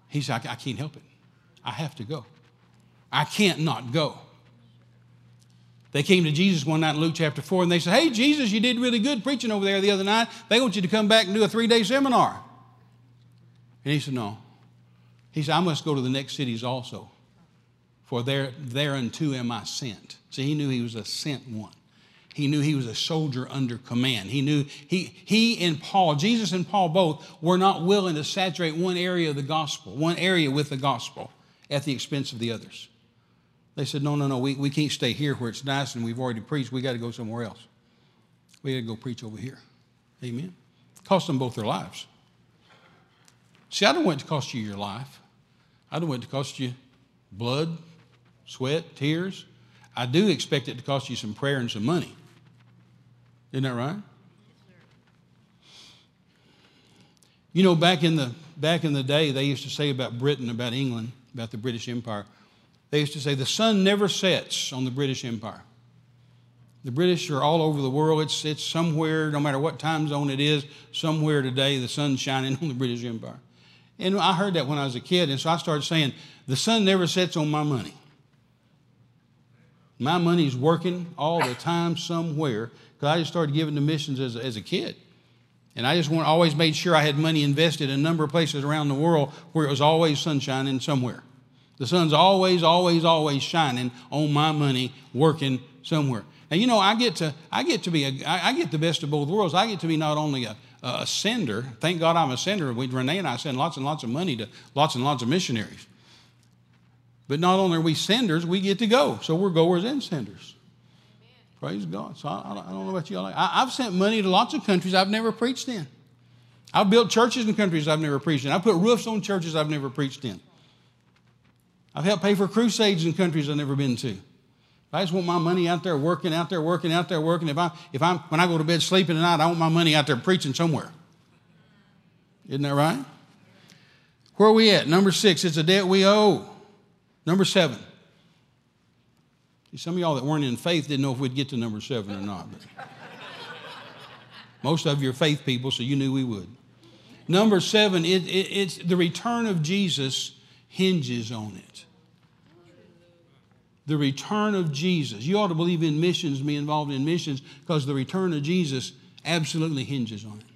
He said, I can't help it. I have to go. I can't not go. They came to Jesus one night in Luke chapter 4 and they said, Hey, Jesus, you did really good preaching over there the other night. They want you to come back and do a three day seminar. And he said, No. He said, I must go to the next cities also, for there, thereunto am I sent. See, he knew he was a sent one. He knew he was a soldier under command. He knew he, he and Paul, Jesus and Paul both, were not willing to saturate one area of the gospel, one area with the gospel at the expense of the others. They said, no, no, no, we, we can't stay here where it's nice and we've already preached. We got to go somewhere else. We got to go preach over here. Amen. Cost them both their lives. See, I don't want it to cost you your life. I don't want it to cost you blood, sweat, tears. I do expect it to cost you some prayer and some money. Isn't that right? You know, back in the back in the day, they used to say about Britain, about England, about the British Empire. They used to say the sun never sets on the British Empire. The British are all over the world. It's, it's somewhere, no matter what time zone it is, somewhere today the sun's shining on the British Empire. And I heard that when I was a kid, and so I started saying, the sun never sets on my money. My money's working all the time somewhere because I just started giving to missions as a, as a kid. And I just want, always made sure I had money invested in a number of places around the world where it was always sunshine and somewhere. The sun's always, always, always shining on my money, working somewhere. Now you know I get to I get to be a, I get the best of both worlds. I get to be not only a, a sender. Thank God I'm a sender. We, Renee and I send lots and lots of money to lots and lots of missionaries. But not only are we senders, we get to go. So we're goers and senders. Praise God. So I, I, don't know about you. I, I've sent money to lots of countries I've never preached in. I've built churches in countries I've never preached in. I've put roofs on churches I've never preached in. I've helped pay for crusades in countries I've never been to. I just want my money out there working, out there working, out there working. If I, if I'm, when I go to bed sleeping tonight, I want my money out there preaching somewhere. Isn't that right? Where are we at? Number six, it's a debt we owe. Number seven. Some of y'all that weren't in faith didn't know if we'd get to number seven or not. But most of you are faith people, so you knew we would. Number seven, it, it, it's the return of Jesus hinges on it. The return of Jesus. You ought to believe in missions, be involved in missions, because the return of Jesus absolutely hinges on it.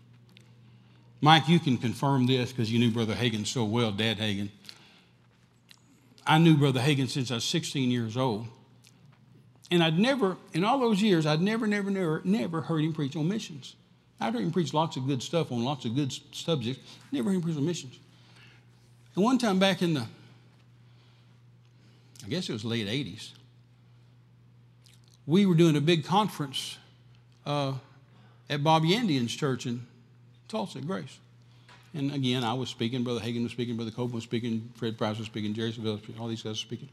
Mike, you can confirm this because you knew Brother Hagin so well, Dad Hagin. I knew Brother Hagin since I was 16 years old. And I'd never, in all those years, I'd never, never, never, never heard him preach on missions. I'd heard him preach lots of good stuff on lots of good subjects, never heard him preach on missions. And one time back in the, I guess it was late 80s, we were doing a big conference uh, at Bob Yandian's church in Tulsa, Grace. And again, I was speaking, Brother Hagin was speaking, Brother Copeland was speaking, Fred Price was speaking, Jerry Savelle was speaking, all these guys were speaking.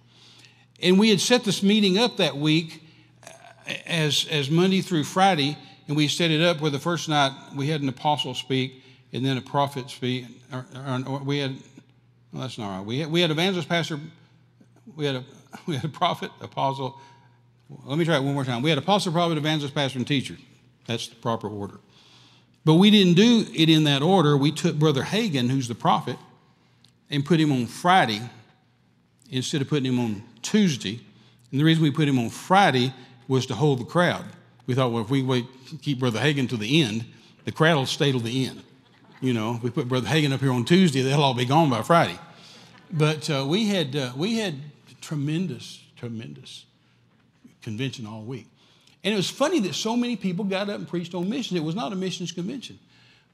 And we had set this meeting up that week uh, as, as Monday through Friday, and we set it up where the first night we had an apostle speak and then a prophet speak. Or, or, or we had well, that's not right. We had, we had evangelist pastor, we had a we had a prophet, apostle. Let me try it one more time. We had apostle, prophet, evangelist, pastor, and teacher. That's the proper order. But we didn't do it in that order. We took Brother Hagin, who's the prophet, and put him on Friday instead of putting him on Tuesday. And the reason we put him on Friday was to hold the crowd. We thought, well, if we wait, keep Brother Hagin to the end, the crowd will stay till the end. You know, we put Brother Hagin up here on Tuesday, they'll all be gone by Friday. But uh, we had uh, we had tremendous, tremendous convention all week. And it was funny that so many people got up and preached on missions. It was not a missions convention.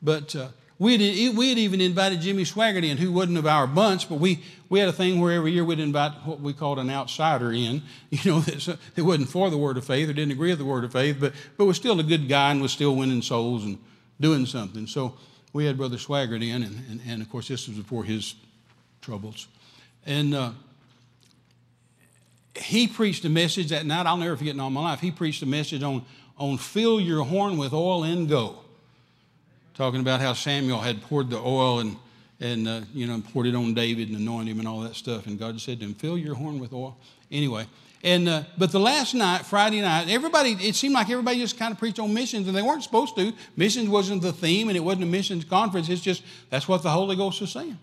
But uh, we, had, we had even invited Jimmy Swaggart in, who wasn't of our bunch, but we, we had a thing where every year we'd invite what we called an outsider in, you know, that, that wasn't for the word of faith or didn't agree with the word of faith, but, but was still a good guy and was still winning souls and doing something. So we had Brother Swaggart in, and, and, and of course, this was before his troubles. And uh, he preached a message that night, I'll never forget in all my life. He preached a message on, on fill your horn with oil and go. Talking about how Samuel had poured the oil and, and uh, you know, poured it on David and anointed him and all that stuff. And God said to him, fill your horn with oil. Anyway, and, uh, but the last night, Friday night, everybody, it seemed like everybody just kind of preached on missions, and they weren't supposed to. Missions wasn't the theme, and it wasn't a missions conference. It's just, that's what the Holy Ghost was saying.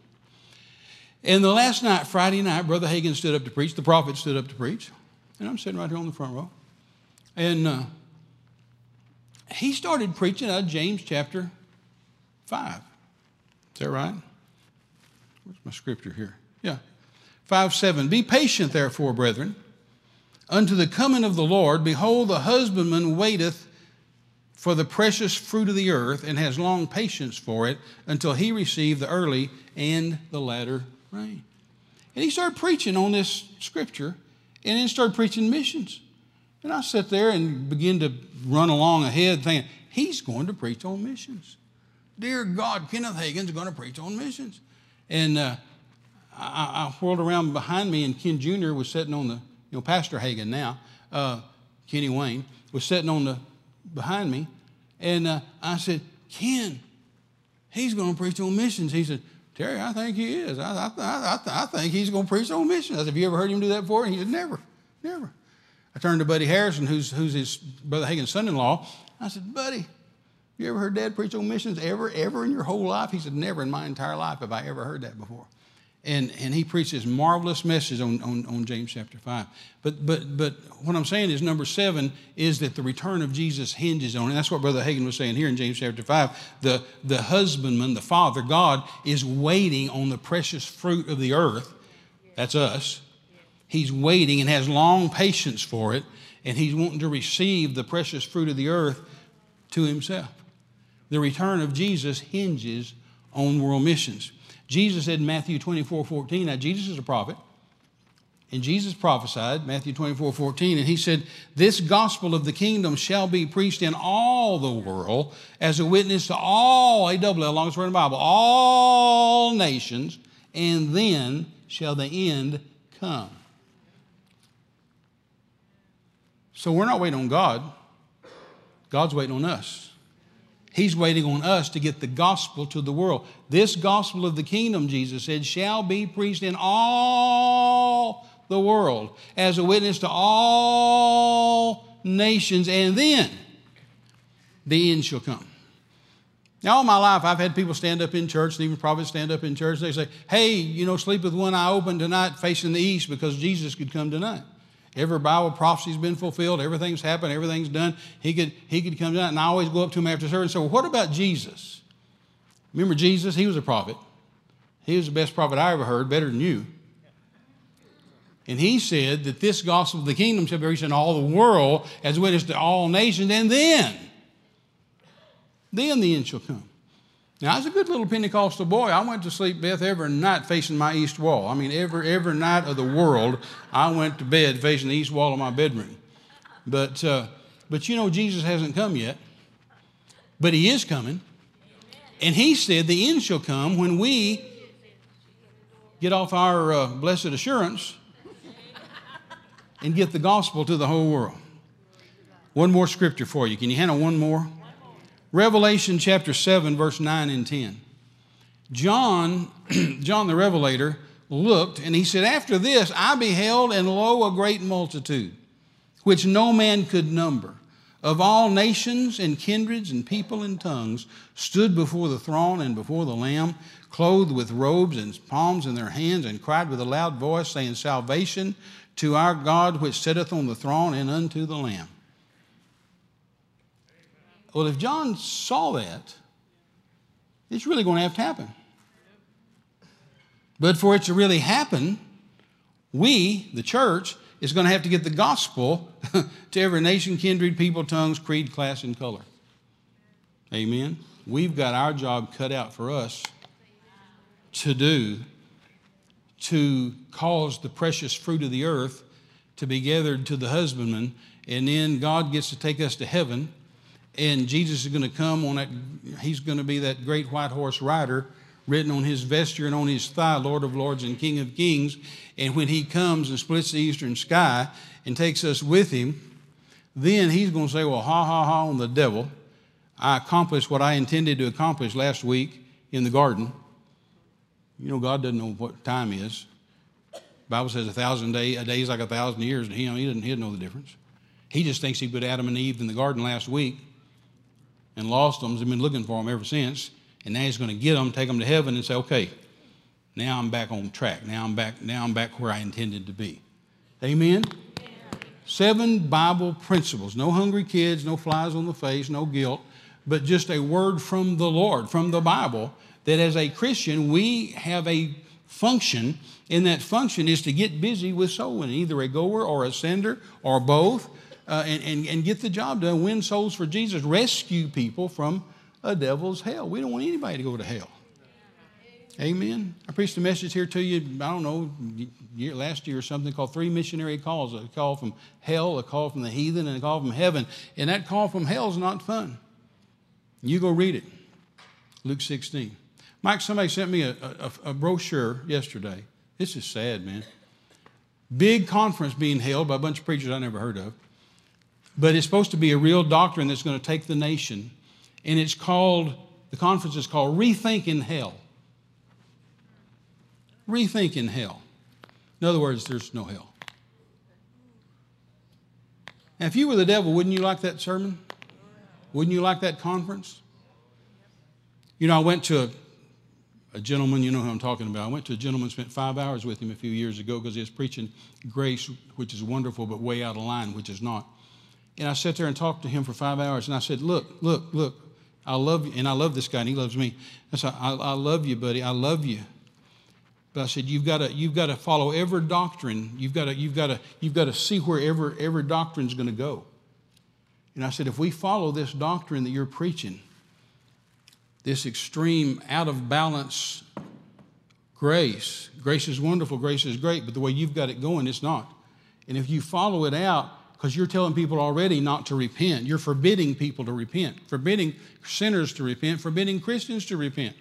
And the last night, Friday night, Brother Hagin stood up to preach. The prophet stood up to preach. And I'm sitting right here on the front row. And uh, he started preaching out of James chapter 5. Is that right? Where's my scripture here? Yeah. 5 7. Be patient, therefore, brethren, unto the coming of the Lord. Behold, the husbandman waiteth for the precious fruit of the earth and has long patience for it until he receive the early and the latter rain. And he started preaching on this scripture and then started preaching missions. And I sat there and began to run along ahead thinking, he's going to preach on missions. Dear God, Kenneth Hagin's going to preach on missions. And uh, I, I, whirled around behind me, and Ken Jr. was sitting on the, you know, Pastor Hagin now, uh, Kenny Wayne, was sitting on the behind me. And uh, I said, Ken, he's going to preach on missions. He said, Terry, I think he is. I, I, I, I think he's going to preach on missions. I said, Have you ever heard him do that before? And he said, Never, never. I turned to Buddy Harrison, who's, who's his Brother Hagin's son in law. I said, Buddy, you ever heard Dad preach on missions ever, ever in your whole life? He said, Never in my entire life have I ever heard that before. And, and he preached this marvelous message on, on, on James chapter 5. But, but, but what I'm saying is, number seven is that the return of Jesus hinges on, and that's what Brother Hagin was saying here in James chapter 5. The, the husbandman, the Father, God, is waiting on the precious fruit of the earth. That's us. He's waiting and has long patience for it, and he's wanting to receive the precious fruit of the earth to himself. The return of Jesus hinges on world missions. Jesus said in Matthew 24 14, now Jesus is a prophet, and Jesus prophesied, Matthew 24 14, and he said, This gospel of the kingdom shall be preached in all the world as a witness to all, A double L, longest word in the Bible, all nations, and then shall the end come. So we're not waiting on God, God's waiting on us. He's waiting on us to get the gospel to the world. This gospel of the kingdom, Jesus said, shall be preached in all the world as a witness to all nations, and then the end shall come. Now, all my life, I've had people stand up in church, and even prophets stand up in church. They say, Hey, you know, sleep with one eye open tonight facing the east because Jesus could come tonight. Every Bible prophecy's been fulfilled. Everything's happened. Everything's done. He could, he could come down. And I always go up to him after service and say, well, what about Jesus? Remember Jesus? He was a prophet. He was the best prophet I ever heard, better than you. And he said that this gospel of the kingdom shall be reached in all the world as witness to all nations, and then, then the end shall come. Now, I was a good little Pentecostal boy. I went to sleep, Beth, every night facing my east wall. I mean, every, every night of the world, I went to bed facing the east wall of my bedroom. But, uh, but you know, Jesus hasn't come yet. But he is coming. And he said the end shall come when we get off our uh, blessed assurance and get the gospel to the whole world. One more scripture for you. Can you handle one more? Revelation chapter 7, verse 9 and 10. John, John the Revelator, looked and he said, After this I beheld, and lo, a great multitude, which no man could number, of all nations and kindreds and people and tongues, stood before the throne and before the Lamb, clothed with robes and palms in their hands, and cried with a loud voice, saying, Salvation to our God which sitteth on the throne and unto the Lamb. Well, if John saw that, it's really going to have to happen. But for it to really happen, we, the church, is going to have to get the gospel to every nation, kindred, people, tongues, creed, class, and color. Amen. We've got our job cut out for us to do to cause the precious fruit of the earth to be gathered to the husbandman, and then God gets to take us to heaven, and Jesus is going to come on that, he's going to be that great white horse rider written on his vesture and on his thigh, Lord of Lords and King of Kings. And when he comes and splits the eastern sky and takes us with him, then he's going to say, Well, ha ha ha on the devil. I accomplished what I intended to accomplish last week in the garden. You know, God doesn't know what time is. The Bible says a thousand day, a day is like a thousand years, and he, he, doesn't, he doesn't know the difference. He just thinks he put Adam and Eve in the garden last week and lost them. He's been looking for them ever since. And now he's going to get them, take them to heaven, and say, okay, now I'm back on track. Now I'm back, now I'm back where I intended to be. Amen? Seven Bible principles. No hungry kids, no flies on the face, no guilt, but just a word from the Lord, from the Bible, that as a Christian, we have a function, and that function is to get busy with soul winning, either a goer or a sender or both, uh, and, and, and get the job done, win souls for Jesus, rescue people from a devil's hell. We don't want anybody to go to hell. Amen. I preached a message here to you, I don't know, year, last year or something called Three Missionary Calls a call from hell, a call from the heathen, and a call from heaven. And that call from hell is not fun. You go read it. Luke 16. Mike, somebody sent me a, a, a brochure yesterday. This is sad, man. Big conference being held by a bunch of preachers I never heard of. But it's supposed to be a real doctrine that's going to take the nation. And it's called, the conference is called Rethinking Hell. Rethinking Hell. In other words, there's no hell. Now, if you were the devil, wouldn't you like that sermon? Wouldn't you like that conference? You know, I went to a, a gentleman, you know who I'm talking about. I went to a gentleman, spent five hours with him a few years ago because he was preaching grace, which is wonderful, but way out of line, which is not. And I sat there and talked to him for five hours, and I said, Look, look, look, I love you. And I love this guy, and he loves me. I said, I, I love you, buddy. I love you. But I said, you've got to, you've got to follow every doctrine. You've got to, you've got to, you've got to see where every, every doctrine is going to go. And I said, if we follow this doctrine that you're preaching, this extreme, out of balance grace, grace is wonderful, grace is great, but the way you've got it going, it's not. And if you follow it out, because you're telling people already not to repent, you're forbidding people to repent, forbidding sinners to repent, forbidding Christians to repent.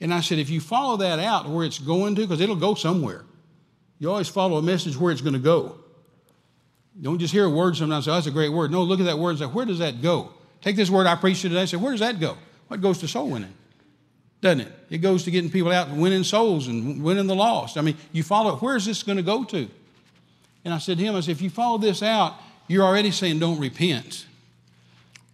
And I said, if you follow that out where it's going to, because it'll go somewhere, you always follow a message where it's going to go. Don't just hear a word sometimes say, oh, that's a great word. No, look at that word and say, where does that go? Take this word I preached today and say, where does that go? What goes to soul winning? Doesn't it? It goes to getting people out and winning souls and winning the lost. I mean, you follow it. Where is this going to go to? And I said to him, I said, if you follow this out, you're already saying don't repent.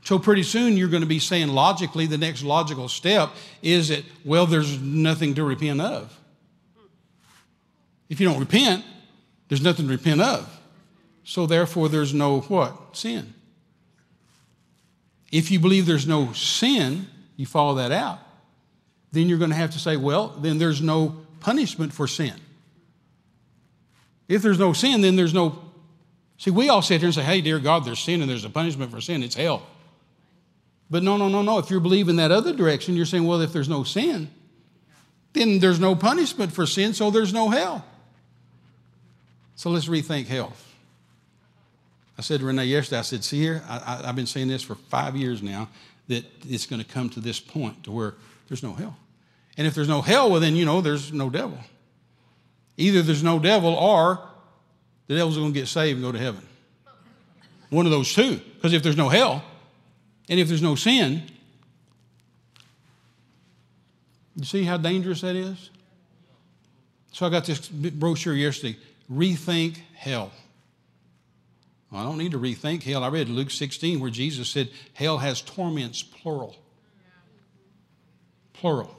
So pretty soon you're going to be saying logically, the next logical step is that, well, there's nothing to repent of. If you don't repent, there's nothing to repent of. So therefore there's no what? Sin. If you believe there's no sin, you follow that out, then you're going to have to say, well, then there's no punishment for sin. If there's no sin, then there's no. See, we all sit here and say, hey, dear God, there's sin and there's a punishment for sin. It's hell. But no, no, no, no. If you're believing that other direction, you're saying, well, if there's no sin, then there's no punishment for sin, so there's no hell. So let's rethink health. I said to Renee yesterday, I said, see here, I, have been saying this for five years now, that it's going to come to this point to where there's no hell. And if there's no hell, well, then, you know, there's no devil. Either there's no devil or the devil's going to get saved and go to heaven. One of those two. Because if there's no hell, and if there's no sin, you see how dangerous that is? So I got this brochure yesterday Rethink Hell. Well, I don't need to rethink hell. I read Luke 16 where Jesus said hell has torments, plural. Plural.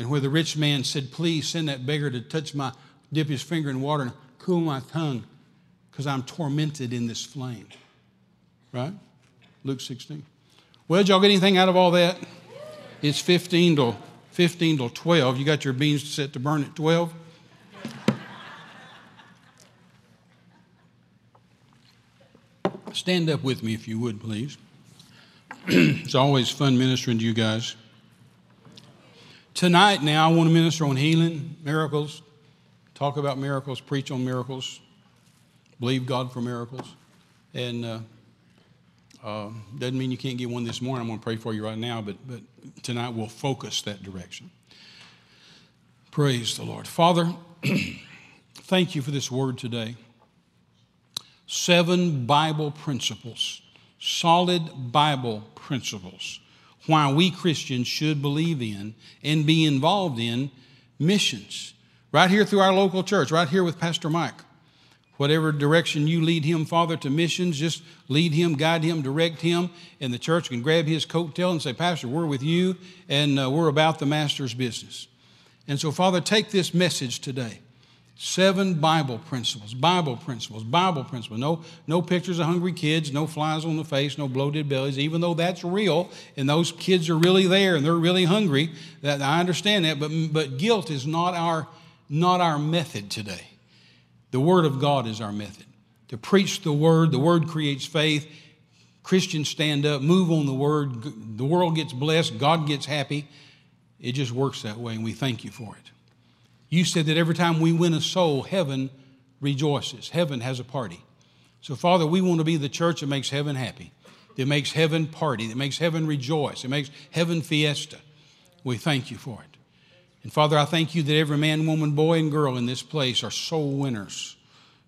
And where the rich man said, Please send that beggar to touch my, dip his finger in water and cool my tongue because I'm tormented in this flame. Right? Luke 16. Well, did y'all get anything out of all that? It's 15 to 15 to 12. You got your beans set to burn at 12? Stand up with me if you would, please. it's always fun ministering to you guys. Tonight, now, I want to minister on healing, miracles, talk about miracles, preach on miracles, believe God for miracles. And uh, uh, doesn't mean you can't get one this morning. I'm going to pray for you right now, but, but tonight we'll focus that direction. Praise the Lord. Father, thank you for this word today. Seven Bible principles, solid Bible principles, why we Christians should believe in and be involved in missions. Right here through our local church, right here with Pastor Mike. Whatever direction you lead him, Father, to missions, just lead him, guide him, direct him, and the church can grab his coattail and say, Pastor, we're with you, and uh, we're about the Master's business. And so, Father, take this message today. Seven Bible principles, Bible principles, Bible principles. No, no pictures of hungry kids, no flies on the face, no bloated bellies, even though that's real and those kids are really there and they're really hungry. That I understand that, but, but guilt is not our, not our method today. The Word of God is our method. To preach the Word, the Word creates faith. Christians stand up, move on the Word. The world gets blessed, God gets happy. It just works that way, and we thank you for it. You said that every time we win a soul, heaven rejoices. Heaven has a party. So, Father, we want to be the church that makes heaven happy, that makes heaven party, that makes heaven rejoice, that makes heaven fiesta. We thank you for it. And Father, I thank you that every man, woman, boy, and girl in this place are soul winners,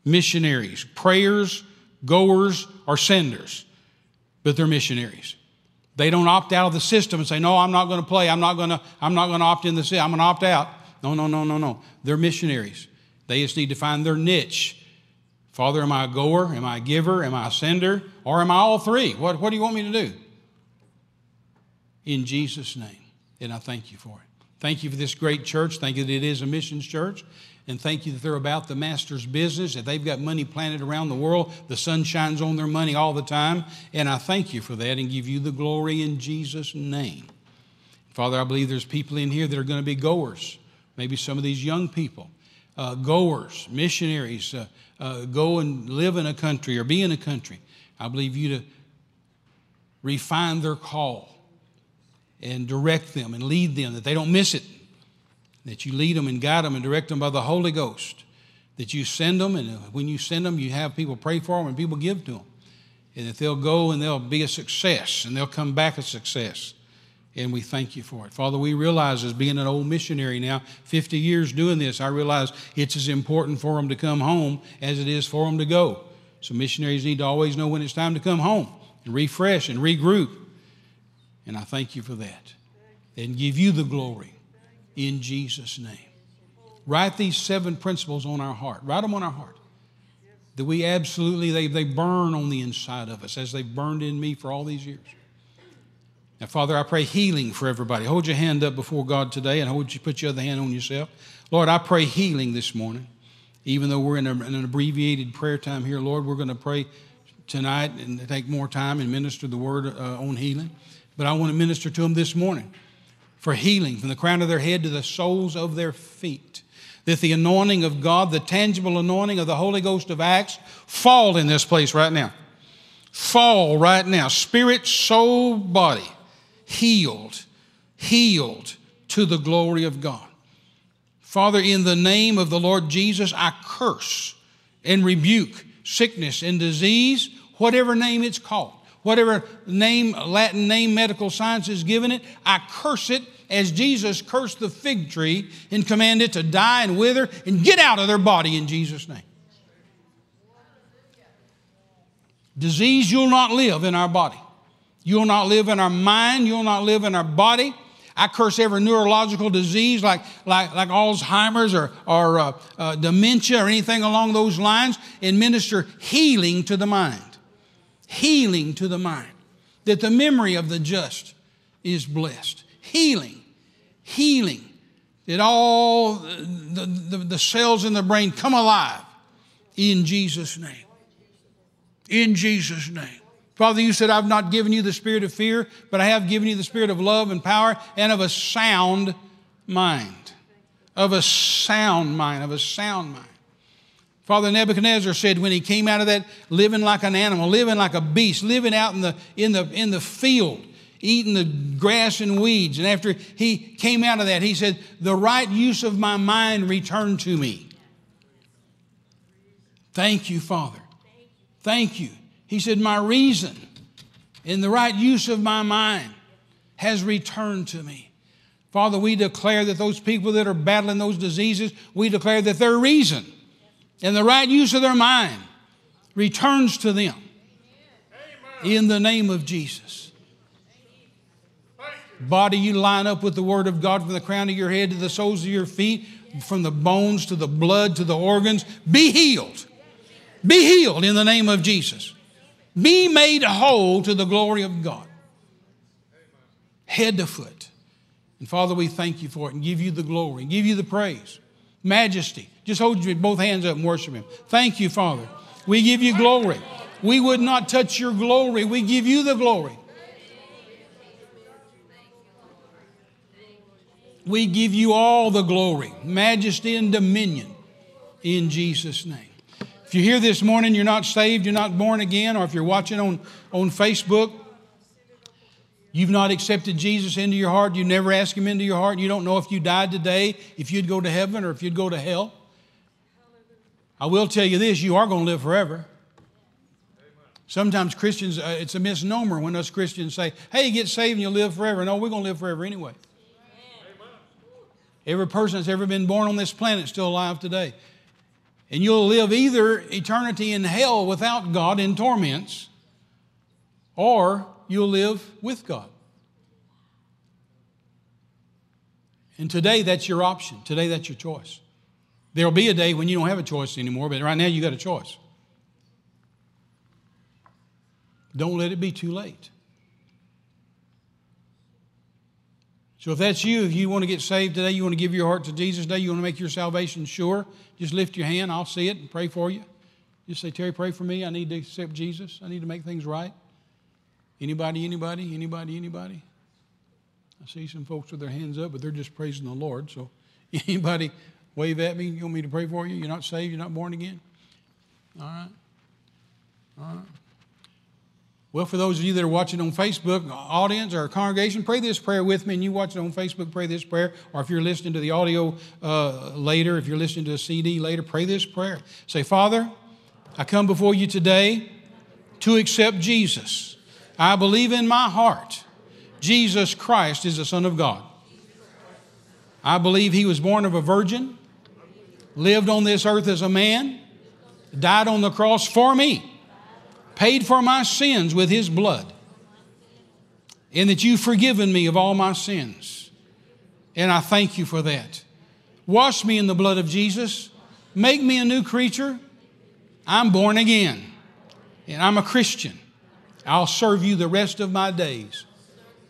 missionaries, prayers, goers, or senders, but they're missionaries. They don't opt out of the system and say, "No, I'm not going to play. I'm not going to. I'm not going to opt in the system. I'm going to opt out." No, no, no, no, no. They're missionaries. They just need to find their niche. Father, am I a goer? Am I a giver? Am I a sender? Or am I all three? What, what do you want me to do? In Jesus' name. And I thank you for it. Thank you for this great church. Thank you that it is a missions church. And thank you that they're about the master's business, that they've got money planted around the world. The sun shines on their money all the time. And I thank you for that and give you the glory in Jesus' name. Father, I believe there's people in here that are going to be goers. Maybe some of these young people, uh, goers, missionaries, uh, uh, go and live in a country or be in a country. I believe you to refine their call and direct them and lead them, that they don't miss it, that you lead them and guide them and direct them by the Holy Ghost, that you send them, and when you send them, you have people pray for them and people give to them, and that they'll go and they'll be a success and they'll come back a success. And we thank you for it. Father, we realize as being an old missionary now, 50 years doing this, I realize it's as important for them to come home as it is for them to go. So missionaries need to always know when it's time to come home and refresh and regroup and I thank you for that. And give you the glory in Jesus' name. Write these seven principles on our heart. Write them on our heart. That we absolutely, they, they burn on the inside of us as they've burned in me for all these years. Now, Father, I pray healing for everybody. Hold your hand up before God today and hold you, put your other hand on yourself. Lord, I pray healing this morning. Even though we're in, a, an abbreviated prayer time here, Lord, we're going to pray tonight and take more time and minister the word uh, on healing. But I want to minister to them this morning for healing from the crown of their head to the soles of their feet. That the anointing of God, the tangible anointing of the Holy Ghost of Acts, fall in this place right now. Fall right now. Spirit, soul, body, healed, healed to the glory of God. Father, in the name of the Lord Jesus, I curse and rebuke sickness and disease, whatever name it's called whatever name, Latin name medical science has given it, I curse it as Jesus cursed the fig tree and commanded it to die and wither and get out of their body in Jesus' name. Disease, you'll not live in our body. You'll not live in our mind. You'll not live in our body. I curse every neurological disease like, like, like Alzheimer's or, or uh, uh, dementia or anything along those lines and minister healing to the mind healing to the mind, that the memory of the just is blessed. Healing, healing, that all the, the, the cells in the brain come alive in Jesus' name. In Jesus' name. Father, you said, I've not given you the spirit of fear, but I have given you the spirit of love and power and of a sound mind. Of a sound mind, of a sound mind. Father Nebuchadnezzar said when he came out of that living like an animal, living like a beast, living out in the, in the, in the field, eating the grass and weeds. And after he came out of that, he said, The right use of my mind returned to me. Thank you, Father. Thank you. He said, My reason in the right use of my mind has returned to me. Father, we declare that those people that are battling those diseases, we declare that their reason and the right use of their mind returns to them in the name of Jesus. Body, you line up with the Word of God from the crown of your head to the soles of your feet, from the bones to the blood to the organs. Be healed. Be healed in the name of Jesus. Be made whole to the glory of God, head to foot. And Father, we thank you for it and give you the glory, and give you the praise, majesty. Just hold your both hands up and worship Him. Thank you, Father. We give you glory. We would not touch your glory. We give you the glory. We give you all the glory, majesty, and dominion in Jesus' name. If you're here this morning, you're not saved, you're not born again, or if you're watching on, on Facebook, you've not accepted Jesus into your heart, you never asked Him into your heart, you don't know if you died today, if you'd go to heaven or if you'd go to hell. I will tell you this you are going to live forever. Sometimes Christians, uh, it's a misnomer when us Christians say, hey, you get saved and you'll live forever. No, we're going to live forever anyway. Every person that's ever been born on this planet is still alive today. And you'll live either eternity in hell without God in torments, or you'll live with God. And today, that's your option. Today, that's your choice. There'll be a day when you don't have a choice anymore, but right now, you got a choice. Don't let it be too late. So if that's you, if you want to get saved today, you want to give your heart to Jesus today, you want to make your salvation sure, just lift your hand. I'll see it and pray for you. Just say, Terry, pray for me. I need to accept Jesus. I need to make things right. Anybody, anybody, anybody, anybody? I see some folks with their hands up, but they're just praising the Lord. So anybody wave at me? You want me to pray for you? You're not saved? You're not born again? All right. All right. Well, for those of you that are watching on Facebook, audience or congregation, pray this prayer with me. And you watch it on Facebook, pray this prayer. Or if you're listening to the audio uh, later, if you're listening to a CD later, pray this prayer. Say, Father, I come before you today to accept Jesus. I believe in my heart Jesus Christ is the Son of God. I believe he was born of a virgin, lived on this earth as a man, died on the cross for me paid for my sins with his blood, and that you've forgiven me of all my sins. And I thank you for that. Wash me in the blood of Jesus, make me a new creature. I'm born again, and I'm a Christian. I'll serve you the rest of my days.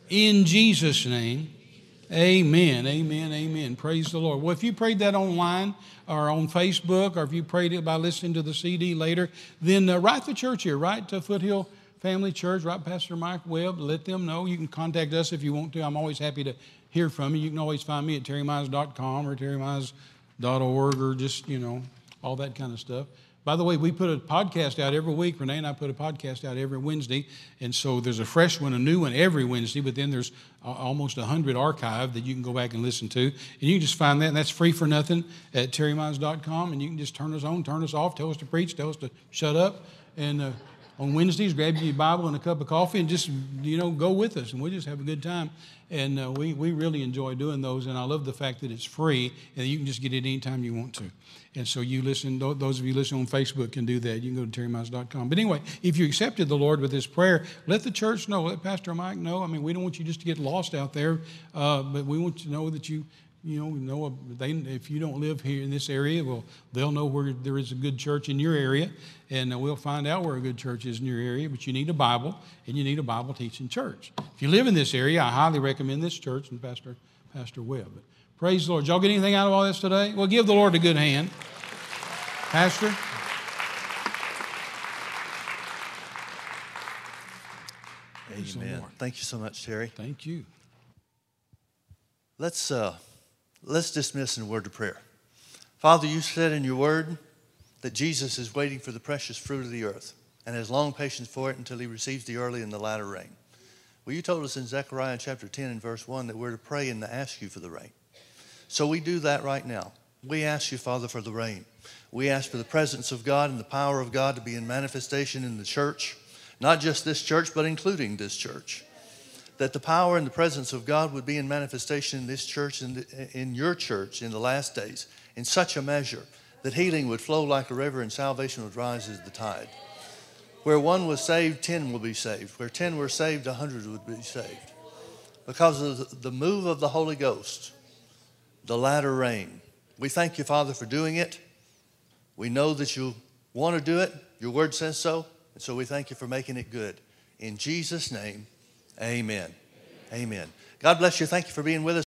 In Jesus' name, amen, amen, amen. Praise the Lord. Well, if you prayed that online, or on Facebook, or if you prayed it by listening to the CD later, then uh, write the church here, write to Foothill Family Church, write Pastor Mike Webb, let them know. You can contact us if you want to. I'm always happy to hear from you. You can always find me at terrymize.com or terrymize.org or just, you know, all that kind of stuff. By the way, we put a podcast out every week. Renee and I put a podcast out every Wednesday. And so there's a fresh one, a new one every Wednesday, but then there's almost 100 archived that you can go back and listen to. And you can just find that, and that's free for nothing at terrymize.com. And you can just turn us on, turn us off, tell us to preach, tell us to shut up. And uh, on Wednesdays, grab your Bible and a cup of coffee and just, you know, go with us. And we'll just have a good time. And uh, we, we really enjoy doing those. And I love the fact that it's free and you can just get it anytime you want to. And so you listen, those of you listening on Facebook can do that. You can go to terrymize.com. But anyway, if you accepted the Lord with this prayer, let the church know, let Pastor Mike know. I mean, we don't want you just to get lost out there, uh, but we want you to know that you, you know, know they, if you don't live here in this area, well, they'll know where there is a good church in your area, and we'll find out where a good church is in your area. But you need a Bible, and you need a Bible teaching church. If you live in this area, I highly recommend this church and Pastor Pastor Webb. Praise the Lord. Did y'all get anything out of all this today? Well, give the Lord a good hand. Pastor? Amen. Thank you so much, Terry. Thank you. Let's, uh, let's dismiss in a word of prayer. Father, you said in your word that Jesus is waiting for the precious fruit of the earth and has long patience for it until he receives the early and the latter rain. Well, you told us in Zechariah chapter 10 and verse 1 that we're to pray and to ask you for the rain. So we do that right now. We ask you, Father, for the rain. We ask for the presence of God and the power of God to be in manifestation in the church, not just this church, but including this church. That the power and the presence of God would be in manifestation in this church and in your church in the last days in such a measure that healing would flow like a river and salvation would rise as the tide. Where one was saved, ten will be saved. Where ten were saved, a hundred would be saved. Because of the move of the Holy Ghost, the latter rain. We thank you, Father, for doing it. We know that you want to do it. Your word says so. And so we thank you for making it good. In Jesus' name, amen. Amen. God bless you. Thank you for being with us.